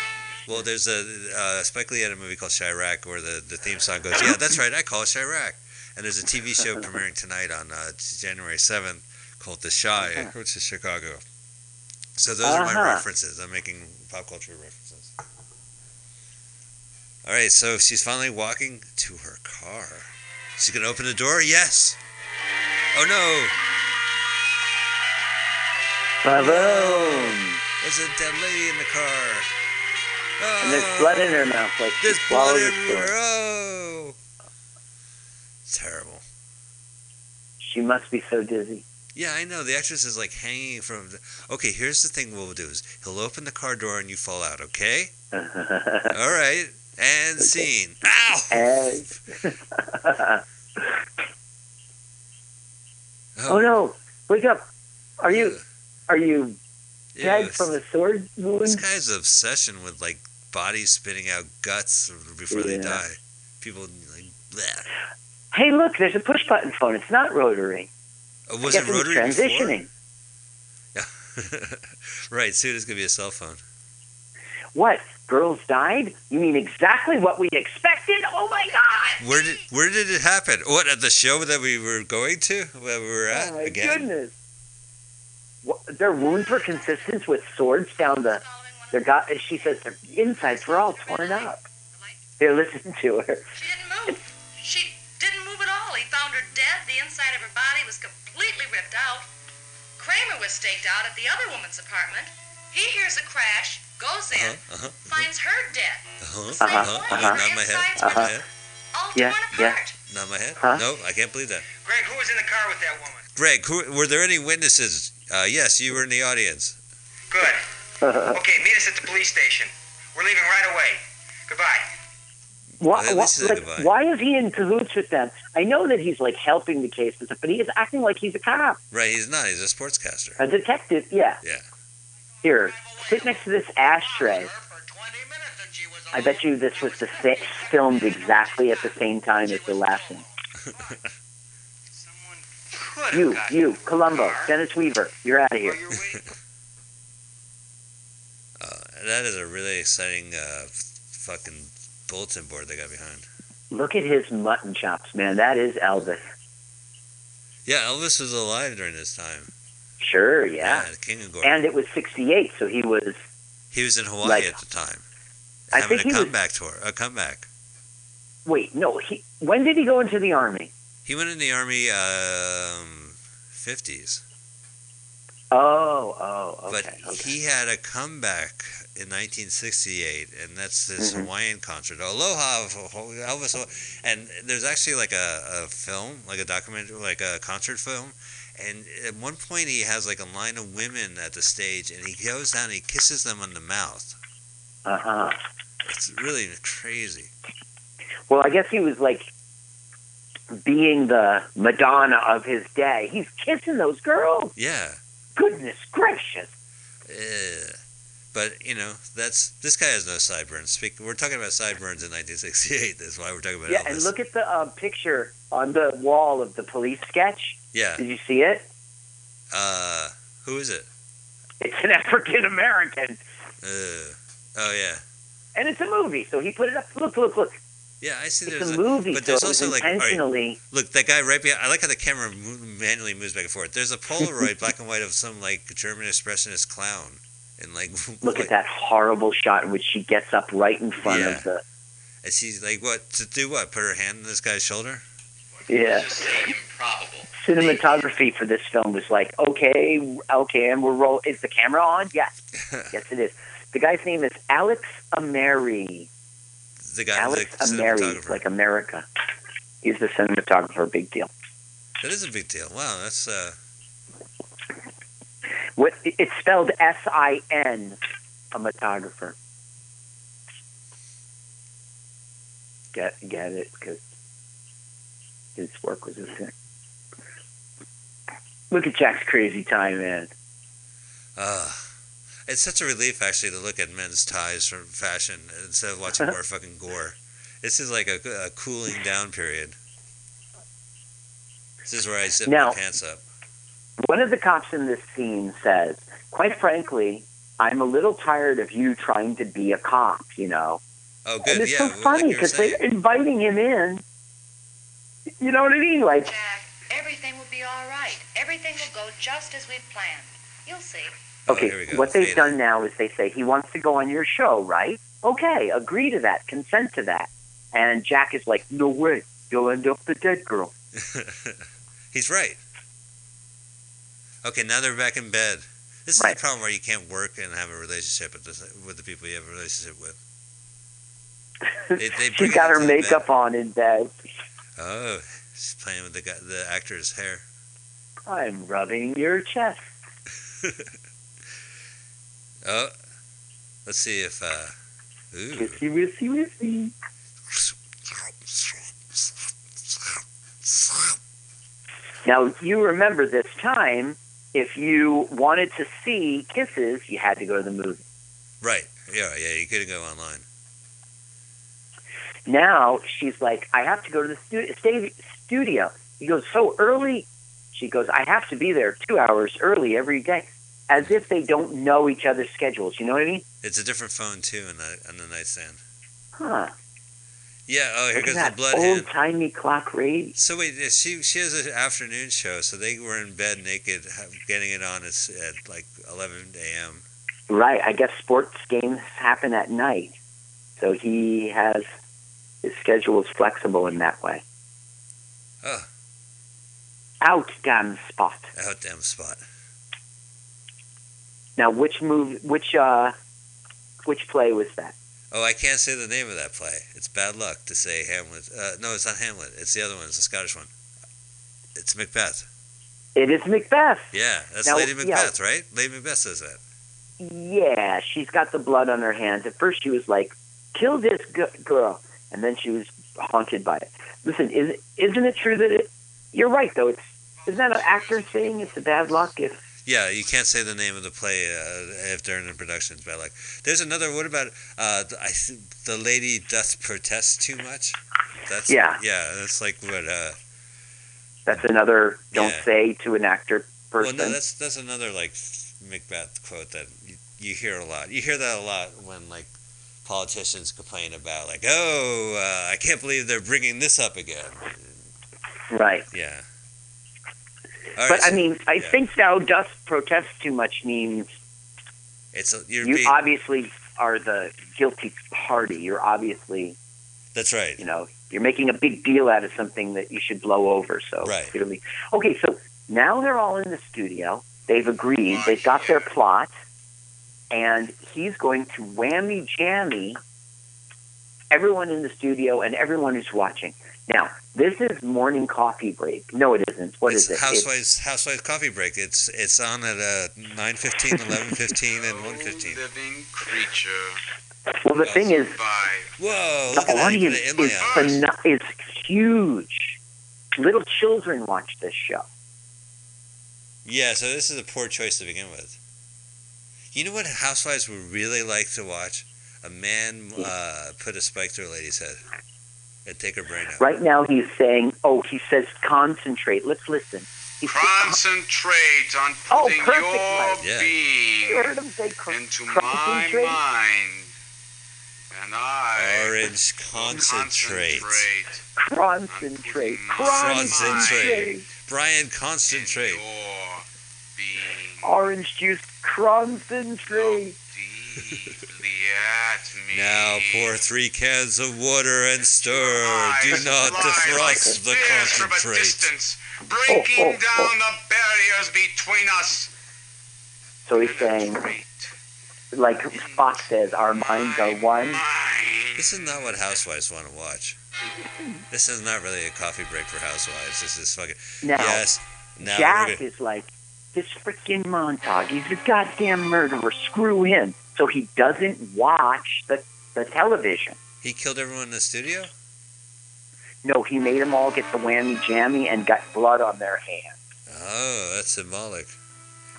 Well, there's a uh, Spike Lee had a movie called Chi-Raq where the, the theme song goes, yeah, that's right, I call it Chi-Raq. And there's a TV show premiering tonight on uh, January 7th called The Chi, which is Chicago. So those are my Uh-huh. references. I'm making pop culture references. All right, so she's finally walking to her car. She's going to open the door? Yes. Oh, no. Ba-boom! There's a dead lady in the car. Oh. And there's blood in her mouth, like she There's blood everywhere. Oh, terrible. She must be so dizzy. Yeah, I know. The actress is like hanging from. The... Okay, here's the thing. We'll do is he'll open the car door and you fall out. Okay. All right. And scene. Ow. And- oh no! Wake up! Are you are you Ew, dead from a sword wound? This guy's obsession with like bodies spitting out guts before they die. People like. Bleh. Hey, look! There's a push button phone. It's not rotary. Oh, was guess it rotary was transitioning. before? right. Soon it's gonna be a cell phone. What? Girls died? You mean exactly what we expected? Oh my God! Where did where did it happen? What at the show that we were going to? Where we were at Oh my again? goodness! What, their wounds were consistent with swords down the. Their got. She says their insides were all torn up. Here, listen to her. She didn't move. Her dead. The inside of her body was completely ripped out. Kramer was staked out at the other woman's apartment. He hears a crash, goes in, Uh-huh, uh-huh, finds her dead. uh-huh, Same uh-huh, one. uh-huh. Not my head. insides Not were my head. all Yeah, torn yeah. Not my head. Huh? No, I can't believe that. Greg, who was in the car with that woman? Greg, who, were there any witnesses? Uh, yes, you were in the audience. Good. Okay, meet us at the police station. We're leaving right away. Goodbye. Why, At why, least he said like, goodbye. why is he in cahoots with them? I know that he's like helping the case and stuff, but he is acting like he's a cop, Right, he's not. He's a sportscaster. a detective. Yeah. Yeah. Here, sit next to this ashtray. I bet you this was the sa- filmed exactly at the same time as the last one. Someone You, you, in Columbo, Dennis Weaver, you're out of here. while you're waiting. Uh, that is a really exciting uh, fucking bulletin board they got behind. Look at his mutton chops, man. That is Elvis. Yeah, Elvis was alive during this time. Sure, yeah. the King of Gore. And it was '68, so he was. he was in Hawaii like- at the time, I think a he was- comeback tour. A comeback. Wait, no. He when did he go into the army? He went in the army um, 50s, Oh, oh, but okay. okay. he had a comeback in 1968, and that's this Mhm. Hawaiian concert, Aloha Elvis. And there's actually like a, a film, like a documentary, like a concert film. And at one point, he has like a line of women at the stage, and he goes down and he kisses them on the mouth. Uh huh. It's really crazy. Well, I guess he was like being the Madonna of his day. He's kissing those girls. Yeah. Goodness gracious. But you know, that's this guy has no sideburns. Speak, we're talking about sideburns in 1968. That's why we're talking about Yeah, Elvis. and look at the uh, picture on the wall of the police sketch. yeah. Did you see it? Uh, who is it? It's an African American, Uh, oh yeah. and it's a movie. So he put it up. Look, look, look. Yeah, I see. It's There's a movie, but so there's it also like all right, intentionally. look that guy right behind. I like how the camera manually moves back and forth. There's a Polaroid, black and white, of some like German expressionist clown, and like Look like, at that horrible shot in which she gets up right in front Yeah. of the. And she's like, what to do? What? Put her hand on this guy's shoulder? Yeah. Improbable. Cinematography for this film was like, okay, okay, and we're roll. Is the camera on? Yes, yes, it is. The guy's name is Alex Ameri. The guy, Alex the Ameri, like America. He's the cinematographer. Big deal. that is a big deal. Wow, that's uh, What? It's spelled S I N. A cinematographer. Get get it because his work was a thing. Look at Jack's crazy time, man. uh, it's such a relief actually to look at men's ties from fashion instead of watching more fucking gore. This is like a, a cooling down period. This is where I zip Now- my pants up. One of the cops in this scene says, "Quite frankly, I'm a little tired of you trying to be a cop." You know, Oh, good. and it's yeah, so funny because saying. they're inviting him in. You know what I mean? Like, Jack, everything will be all right. Everything will go just as we've planned. You'll see. Okay, what they've done now is they say he wants to go on your show, right? Okay, agree to that, consent to that. And Jack is like, "No way, you'll end up the dead girl." He's right. Okay, now they're back in bed. This is Right. the problem where you can't work and have a relationship with the, with the people you have a relationship with. They, they it got her makeup on in bed. bed. Oh, she's playing with the the actor's hair. I'm rubbing your chest. Oh, let's see if. uh Ooh. Wissy, wissy, wissy. Now, you remember this time, if you wanted to see kisses, you had to go to the movie. Right. Yeah, yeah. You couldn't go online. Now, she's like, I have to go to the stu- studio. He goes, so early? She goes, I have to be there two hours early every day. As if they don't know each other's schedules. You know what I mean? It's a different phone too, in the on the nightstand. Huh. Yeah. Oh, here Look goes the that blood old timey clock radio. So wait, she she has an afternoon show, so they were in bed naked, getting it on at, at like 11 a.m. Right. I guess sports games happen at night. So he has his schedule is flexible in that way. Oh, Out damn spot. out damn spot. Now which move which uh which play was that? Oh, I can't say the name of that play. It's bad luck to say Hamlet. Uh, no, it's not Hamlet. It's the other one. It's the Scottish one. It's Macbeth. It is Macbeth. Yeah, that's Now, Lady yeah. Macbeth, right? Lady Macbeth says that. Yeah, she's got the blood on her hands. At first, she was like, "Kill this g- girl," and then she was haunted by it. Listen, is isn't it true that it? You're right, though. It's isn't that an actor thing? It's a bad luck if. Yeah, you can't say the name of the play uh, if they're in production. It's bad luck. There's another. What about uh, I th- the lady doth protest too much? That's Yeah. yeah. That's like what. Uh, That's another don't Yeah. say to an actor well, person. no, that's that's another like Macbeth quote that you, you hear a lot. You hear that a lot when like politicians complain about like, oh, uh, I can't believe they're bringing this up again. right. Yeah. All But right, I so mean, I yeah. think thou dost protest too much means it's a, you're you being, obviously are the guilty party. You're obviously, that's right. you know, you're making a big deal out of something that you should blow over. So Right. clearly, okay. So now they're all in the studio. They've agreed. Oh, They've got their plot, and he's going to whammy jammy everyone in the studio and everyone who's watching. Now, this is morning coffee break. No, it isn't. What it's is it? It's- Housewives Housewives coffee break. It's it's on at uh, 9:15, 11:15, and 1:15. living creature. well, the thing is, survive. Whoa! The at that! You put audience it is, pheno- is huge. Little children watch this show. Yeah, so this is a poor choice to begin with. You know what Housewives would really like to watch? A man uh, put a spike through a lady's head and take her brain out. Right now, he's saying, "Oh, he says concentrate." Let's listen. He's Concentrate on Oh, putting perfect, your Mike. Yeah. you being heard him say con- into my mind And I. Orange concentrate. Concentrate. Concentrate. Brian, concentrate. your being Orange juice. Concentrate. Deeply at me. Now pour three cans of water and stir. Do not defrost like the spears from a concentrate. distance, breaking Oh, oh, oh. down the barriers between us. So he's saying, like Spock says, our minds are one. This is not what housewives want to watch. This is not really a coffee break for housewives. This is fucking. Now, yes. Now Jack gonna- is like, this freaking Montag, he's a goddamn murderer. Screw him. So he doesn't watch the, the television. he killed everyone in the studio. No, he made them all get the whammy jammy and got blood on their hands. Oh, that's symbolic.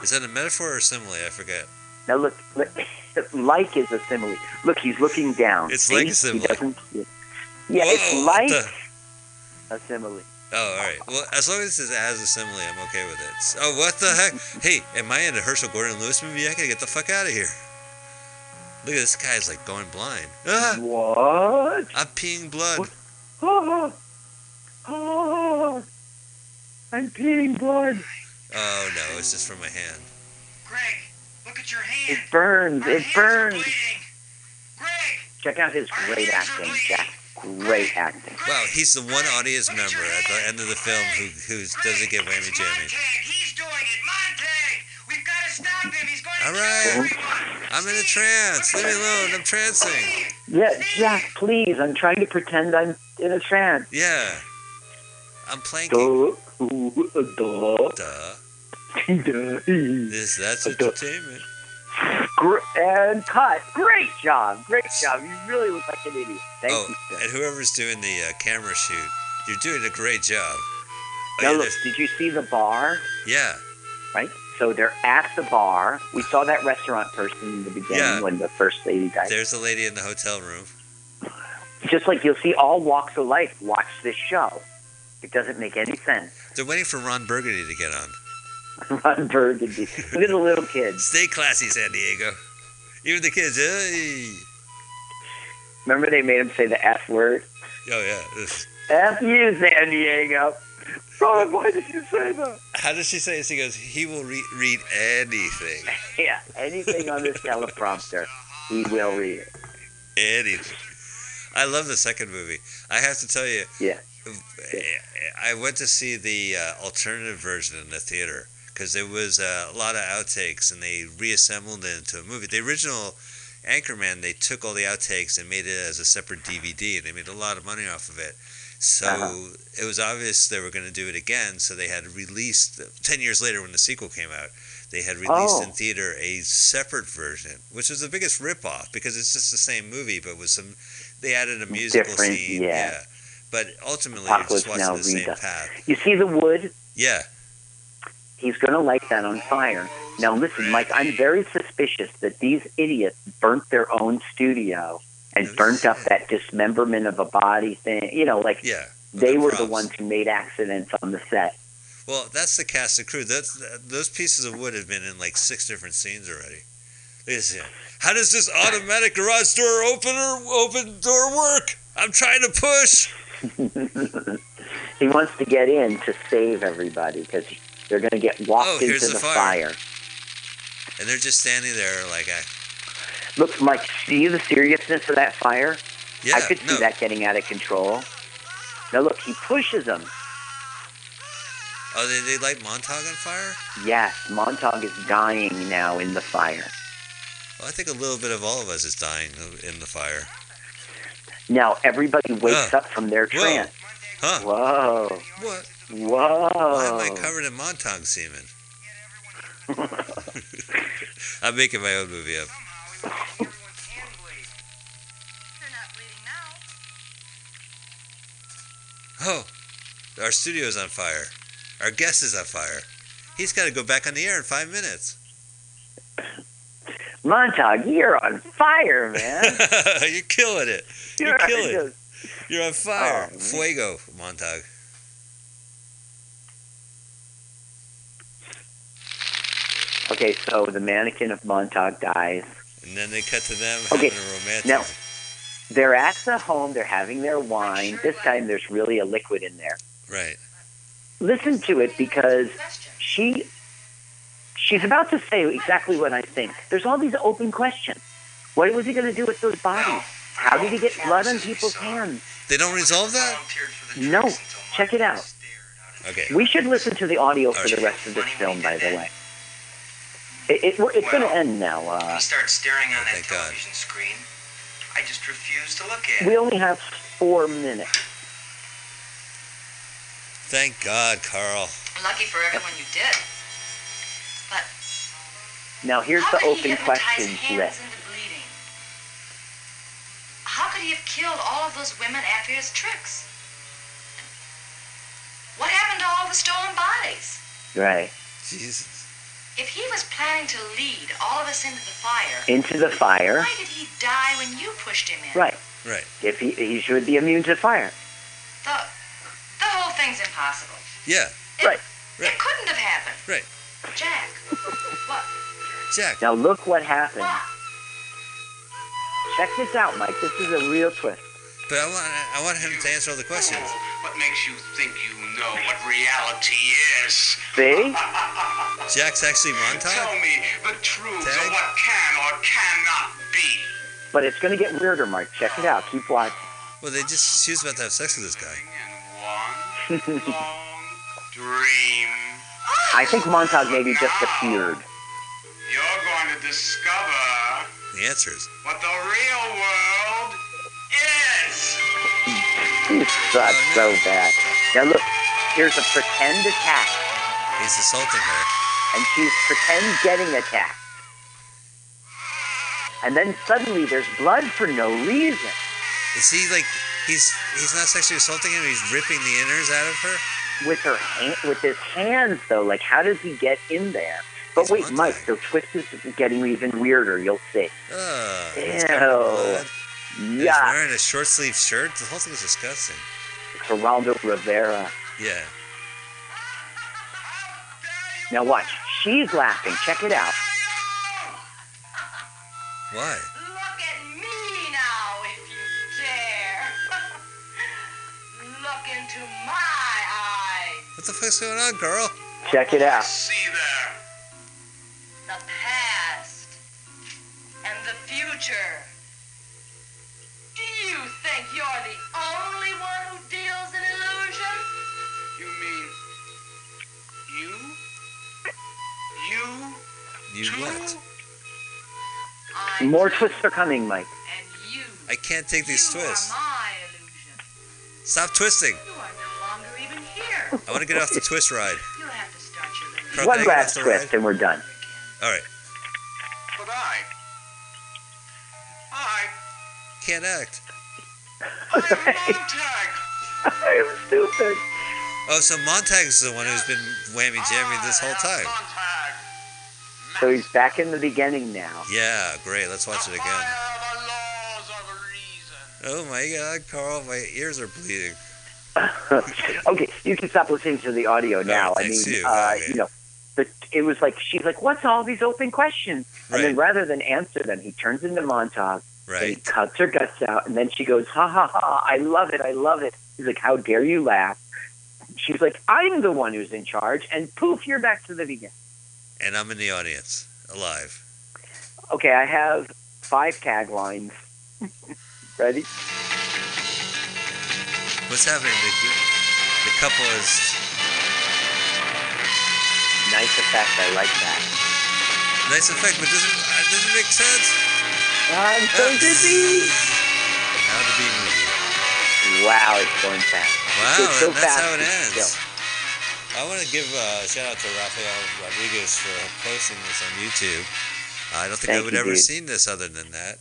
Is that a metaphor or simile? I forget. Now look, look like is a simile. Look, he's looking down. It's See? like a simile. He doesn't. Yeah, Whoa, it's like the- a simile. Oh, all right. Well, as long as it has a simile, I'm okay with it. Oh, what the heck? Hey, am I in a Herschell Gordon Lewis movie? I gotta get the fuck out of here. Look at this guy's like going blind. Ah, What? I'm peeing blood. What? Oh, oh, I'm peeing blood. Oh no, it's just from my hand. Greg, look at your hand. It burns. Our It hands burns. bleeding. Greg, Check out his our great acting. Jack. Great acting. Greg, Wow, he's the one Greg, audience member at the end of the film who who Greg, doesn't get whammy it's jammy. Montag. He's doing it. Montag. We've stop him. He's going to All kill right. everyone. I'm in a trance. look Leave me alone. I'm trancing. Yeah, Jack, please. I'm trying to pretend I'm in a trance. Yeah. I'm planking. Duh. Ooh, duh. Duh. Duh. This that's Duh. entertainment. Gr- and cut. Great job. Great job. You really look like an idiot. Thank oh, you, sir. and whoever's doing the uh, camera shoot, you're doing a great job. Oh, Now yeah, look, there's- did you see the bar? yeah, Right? So they're at the bar. We saw that restaurant person in the beginning Yeah. when the first lady died. there's a lady in the hotel room. Just like you'll see all walks of life watch this show. It doesn't make any sense. They're waiting for Ron Burgundy to get on. Ron Burgundy. Look at the little kids. Stay classy, San Diego. Even the kids. Hey. Remember they made him say the F word? Oh yeah. F you, San Diego. Ron, why did you say that? How does she say it? She goes, "He will re- read anything, Yeah, anything on this teleprompter, he will read it. anything." I love the second movie. I have to tell you. Yeah. I went to see the uh, alternative version in the theater because there was uh, a lot of outtakes and they reassembled it into a movie. The original Anchorman, they took all the outtakes and made it as a separate DVD and they made a lot of money off of it. So Uh-huh. it was obvious they were going to do it again. So they had released, 10 years later when the sequel came out, they had released Oh. in theater a separate version, which was the biggest ripoff because it's just the same movie, but with some, they added a musical Different, scene. yeah. But ultimately, you're Apocalypse just watching the same path. You see the wood? Yeah. He's going to light that on fire. Now, listen, Mike, I'm very suspicious that these idiots burnt their own studio and burnt up that dismemberment of a body thing. You know, like Yeah. they were the ones who made accidents on the set. Well, that's the cast and crew. That's those pieces of wood have been in like six different scenes already. Listen, how does this automatic garage door opener open door work? I'm trying to push. he wants to get in to save everybody because they're going to get oh, walked Oh, into the the, fire. fire. And they're just standing there like, I, Look, Mike, see the seriousness of that fire? yeah, I could see no. that getting out of control. Now, look, he pushes them. Oh, they, they light Montag on fire? Yes, Montag is dying now in the fire. Well, I think a little bit of all of us is dying in the fire. Now, everybody wakes up from their Whoa. trance. Huh? Whoa. What? Whoa. Why am. I covered in Montag semen? I'm making my own movie up. Somehow, we everyone can bleed. You're not bleeding now. Oh, our studio's on fire. Our guest is on fire. He's got to go back on the air in five minutes. Montag, you're on fire, man. You're killing it. You're killing it. just- You're on fire. Oh. Fuego, Montag. Okay, so the mannequin of Montag dies. And then they cut to them Okay, having a romantic. now- They're at the home. They're having their wine. This time, there's really a liquid in there. Right. Listen to it because she she's about to say exactly what I think. There's all these open questions. What was he going to do with those bodies? How did he get blood on people's hands? They don't resolve that? No. Check it out. Okay. We should listen to the audio for the rest of this film, by the way. It, it, it's going to end now. Uh, He starts staring on that thank God. television screen. I just refuse to look at we it. We only have four minutes. Thank God, Carl. Lucky for everyone you did. But Now, here's how the could he open hypnotize questions hands list. into bleeding? How could he have killed all of those women after his tricks? What happened to all the stolen bodies? Right. Jesus. If he was planning to lead all of us into the fire, Into the fire. why did he die when you pushed him in? Right. Right. If he, he should be immune to fire. The, the whole thing's impossible. Yeah. It, Right. Right. It couldn't have happened. Right. Jack. what? Jack. Now, look what happened. What? Check this out, Mike. This is a real twist. But I want I want him to answer all the questions. What makes you think you know what reality is? See? Jack's actually Tell me the truth Tag? of what can or cannot be. But it's going to get weirder, Mike. Check it out. Keep watching. Well, they just she was about to have sex with this guy. And one long dream. I think Montag maybe just appeared. You're going to discover The answers. what the real world is. He sucks so bad. Now, look. Here's a pretend attack. He's assaulting her. And she's pretend getting attacked. And then suddenly there's blood for no reason. Is he like he's he's not sexually assaulting him? He's ripping the inners out of her. With her hand, with his hands though, like how does he get in there? But He's wait. Mike, the twist is getting even weirder. You'll see. Ugh. Ew. He's got blood. He's Yeah, wearing a short sleeve shirt. The whole thing is disgusting. Geraldo Rivera. Yeah. Now watch. She's laughing. Check it out. Why? Look at me now, if you dare. Look into my eyes. What the fuck's going on, girl? Check it out. See there. The past and the future. Do you think you're the only one You? You too? what? I More do, twists are coming, Mike. And you. I can't take these twists. are my illusion. Stop twisting. You are no longer even here. I want to get off the twist ride. You'll have to start your One can I get last twist ride? and we're done. All right. But I. I. Can't act. I'm Montag. I'm stupid. Oh, so Montag's the one who's been whammy jamming this whole time. Montag. So he's back in the beginning now. Yeah, great. Let's watch it again. fire of the laws of reason. Oh my God, Carl, my ears are bleeding. okay, you can stop listening to the audio now. I mean, you. uh, Okay. you know, the, it was like she's like, "What's all these open questions?" And then rather than answer them, he turns into Montag and he cuts her guts out, and then she goes, "Ha ha ha! I love it! I love it!" He's like, "How dare you laugh?" She's like, "I'm the one who's in charge," and poof, you're back to the beginning. And I'm in the audience, alive. Okay, I have five taglines. Ready? What's happening? The, the couple is Nice effect. I like that. nice effect, but doesn't uh, doesn't make sense. I'm so dizzy. Now the B movie. Wow, it's going fast. Wow, It's so that- that's fast how it ends. still. I want to give a shout out to Rafael Rodriguez for posting this on YouTube. I don't think I would you, ever dude. seen this other than that,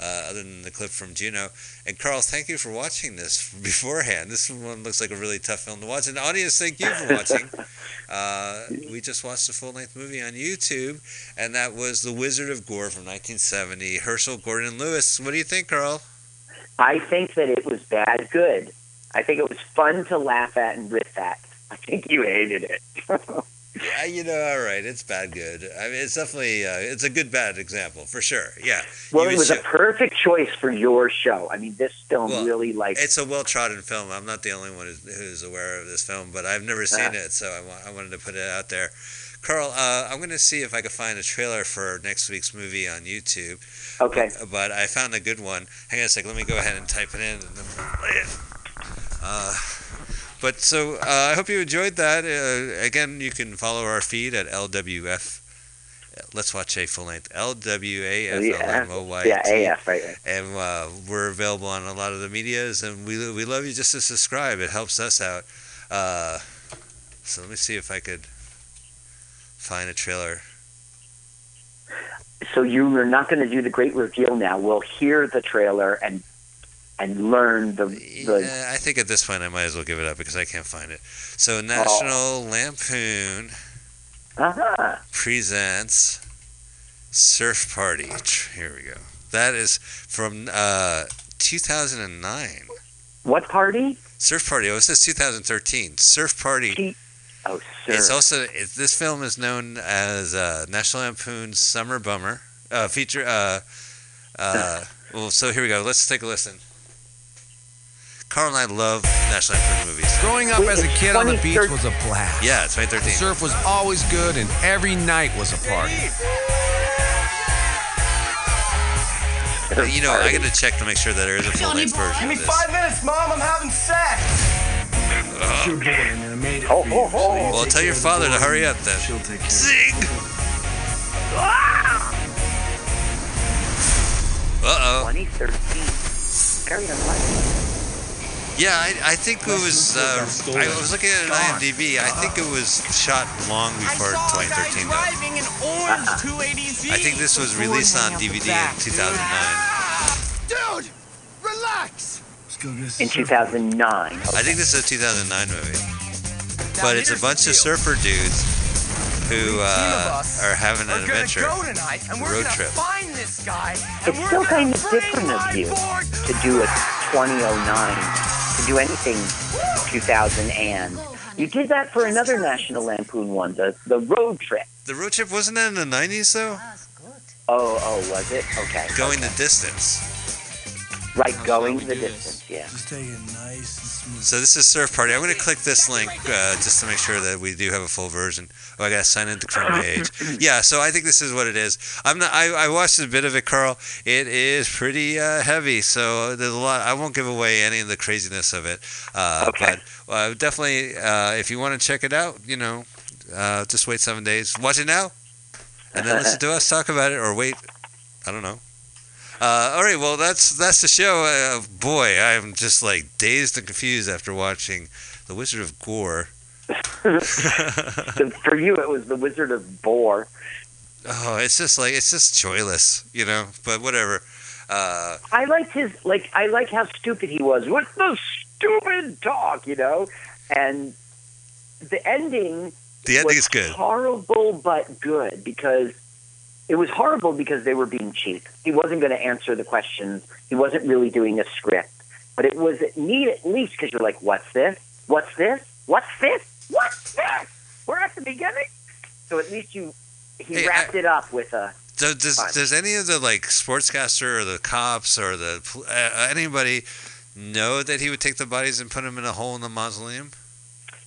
uh, other than the clip from Juno. And Carl, thank you for watching this beforehand. This one looks like a really tough film to watch. And audience, thank you for watching. uh, we just watched a full length movie on YouTube, and that was The Wizard of Gore from 1970. Herschell Gordon Lewis. What do you think, Carl? I think that it was bad good. I think it was fun to laugh at and riff at. I think you hated it. Yeah, you know, all right, it's bad good. I mean, it's definitely uh, it's a good bad example for sure. Yeah. Well, You it was a perfect choice for your show. I mean, this film Well, really like It's a well trodden film. I'm not the only one who's, who's aware of this film, but I've never seen Ah. it, so I, wa- I wanted to put it out there. Carl, uh, I'm going to see if I can find a trailer for next week's movie on YouTube. okay. But I found a good one. Hang on a sec. Let me go ahead and type it in. And then play it. Uh, but so uh, I hope you enjoyed that. Uh, again, you can follow our feed at LWF. Let's watch a full length L W A F L M O Y. Yeah, AF, right, right. and uh, we're available on a lot of the medias and we, we love you just to subscribe it helps us out uh, so let me see if i could find a trailer So you are not going to do the great reveal now. We'll hear the trailer and and learn the the. Yeah, i think at this point i might as well give it up because i can't find it so national lampoon Uh-huh. presents surf party here we go that is from uh, 2009 What party? surf party oh it says 2013 surf party Oh, sir. It's also it, this film is known as uh, National Lampoon's Summer Bummer uh, feature. Uh, uh, well, so here we go. Let's take a listen. Carl and I love National Lampoon movies. Growing up as a kid on the beach was a blast. Yeah, it's The 2013. surf was always good, and every night was a party. You know, I got to check to make sure that there is a full length version Give of this. minutes, Mom. I'm having sex. You're bored and I made it Oh, oh, oh. Well, tell your father to hurry up then. She'll take care. Zing! Uh oh. 2013. Very unlikely. Yeah, I, I think it was. Uh, I was looking at an IMDb. I think it was shot long before 2013, though. driving an orange 280Z. I think this was released on DVD in 2009. Dude, relax. Let's go get In 2009. I think this is a 2009 movie. But it's a bunch of surfer dudes who uh, are having an We're gonna adventure. go tonight, and we're road trip. find this guy. and It's we're still kind of different of you board to do a 2009, to do anything 2000 and. You did that for another National Lampoon one, the, the road trip. The road trip wasn't that in the 90s though? Oh, oh, was it? Okay. Going okay. the distance. Right, going to the distance, yeah. Just take it nice and smooth. So this is Surf Party. I'm going to click this link uh, just to make sure that we do have a full version. Oh, I got to sign into Chrome page. Yeah, so I think this is what it is. I'm not. I, I watched a bit of it, Carl. It is pretty uh, heavy, so there's a lot. I won't give away any of the craziness of it. Uh, Okay. But uh, definitely, uh, if you want to check it out, you know, uh, just wait seven days. Watch it now, and then listen to us talk about it, or wait. I don't know. Uh, all right, well that's that's the show. Uh, boy, I'm just like dazed and confused after watching The Wizard of Gore. For you, it was the Wizard of Bore. Oh, it's just like it's just joyless, you know. But whatever. Uh, I liked his like I like how stupid he was. What's the stupid talk, you know? And the ending the ending is good. horrible but good because it was horrible because they were being cheap. He wasn't going to answer the questions. He wasn't really doing a script. But it was neat at least because you're like, what's this? What's this? What's this? What's this? We're at the beginning. So at least you he Hey, wrapped it up with a Does does, does any of the like sportscaster or the cops or the uh, anybody know that he would take the bodies and put them in a hole in the mausoleum?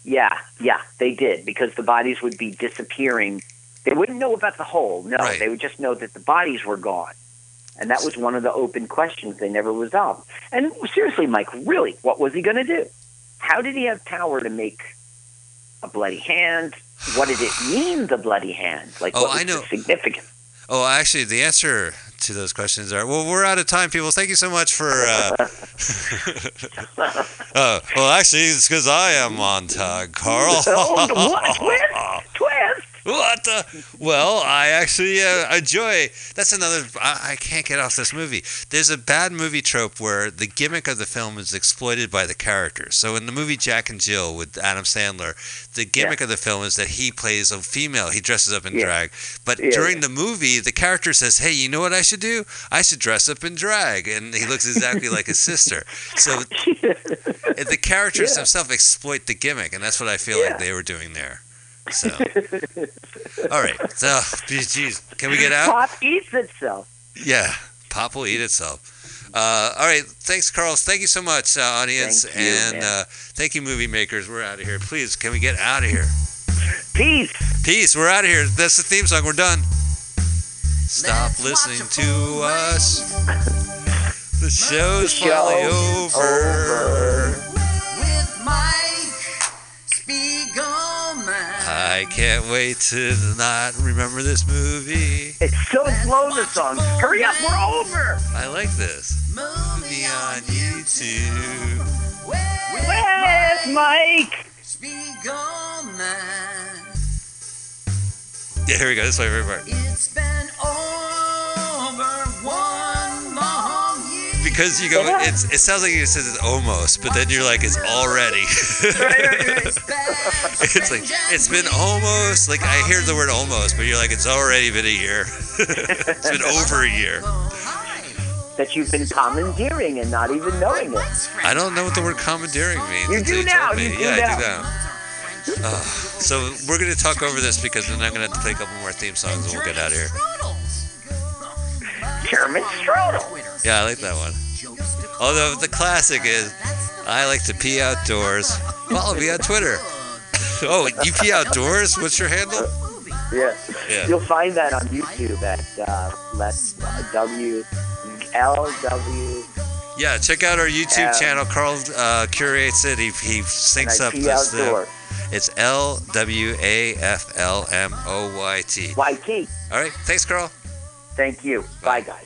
Yeah, yeah, they did because the bodies would be disappearing. They wouldn't know about the hole. No, Right. they would just know that the bodies were gone. And that was one of the open questions they never resolved. And seriously, Mike, really, what was he going to do? How did he have power to make a bloody hand? What did it mean, the bloody hand? Like, Oh, what was I know. the significance? Oh, actually, the answer to those questions are well. We're out of time, people. Thank you so much for. Uh, uh, well, actually, it's because I am on tag, Carl. oh, what? What the? Well, I actually uh, enjoy. That's another. I, I can't get off this movie. There's a bad movie trope where the gimmick of the film is exploited by the characters. So in the movie Jack and Jill with Adam Sandler, the gimmick of the film is that he plays a female. He dresses up in Yeah. drag. But Yeah, during yeah. the movie, the character says, "Hey, you know what I should do? I should dress up in drag," and he looks exactly like his sister. So the characters Yeah. themselves exploit the gimmick, and that's what I feel Yeah. like they were doing there. So, all right. So, geez, can we get out? Pop eats itself. Yeah, pop will eat itself. Uh, all right, thanks, Carlos. Thank you so much, uh, audience, Thank you, and uh, thank you, movie makers. We're out of here. Please, can we get out of here? Peace. Peace. We're out of here. That's the theme song. We're done. Stop listening to us. The show's finally Show's over. I can't wait to not remember this movie. It's so slow, the song. Hurry up, we're over. I like this. Movie on YouTube. Where's Mike? Spiegelman. Yeah, here we go. This is my favorite part. It's been over one long year. Because you go, it's, it sounds like it says it's almost, but then you're like, it's already. it's like, it's been almost, like I hear the word almost, but you're like, it's already been a year. it's been over a year. That you've been commandeering and not even knowing it. I don't know what the word commandeering means. You do now, told me. you do yeah, I do now. Uh, so we're going to talk over this because then I'm going to have to play a couple more theme songs and we'll get out of here. Kermit Strudel. Yeah, I like that one. Although the classic is, I like to pee outdoors. Follow me on Twitter. Oh, you pee outdoors? What's your handle? Yeah. Yeah. You'll find that on YouTube at uh, Let's uh, W L W. Yeah, check out our YouTube Yeah. channel. Carl uh, curates it. He, he syncs up this. Uh, it's L W A F L M O Y T. YT. All right. Thanks, Carl. Thank you. Bye, guys.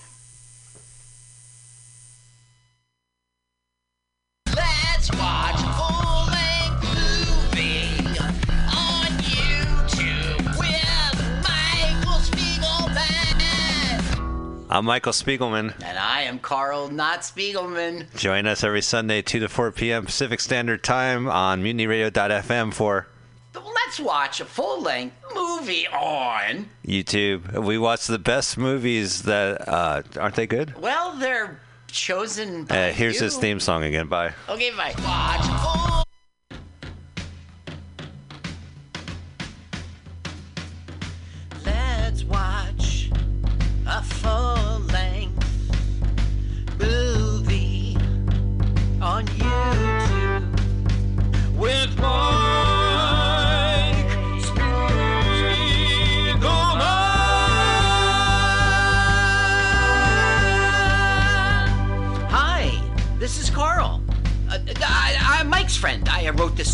I'm Michael Spiegelman. And I am Carl, not Spiegelman. Join us every Sunday, 2 to 4 p.m. Pacific Standard Time on MutinyRadio.fm for Let's watch a full length movie on. YouTube. We watch the best movies that uh, aren't they good? Well, they're chosen by Uh, here's you. his theme song again. Bye. Okay, bye. Watch a Let's watch a full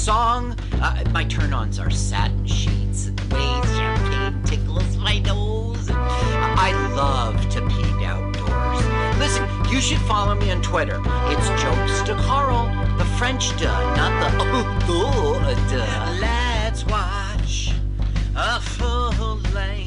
song. Uh, my turn-ons are satin sheets and way champagne tickles my nose. I love to pee outdoors. Listen, you should follow me on Twitter. It's jokes to Carl, the French duh, not the oh, duh. Let's watch a full-length movie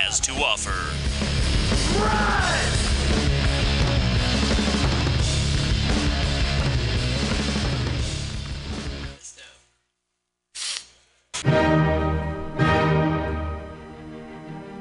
has to offer.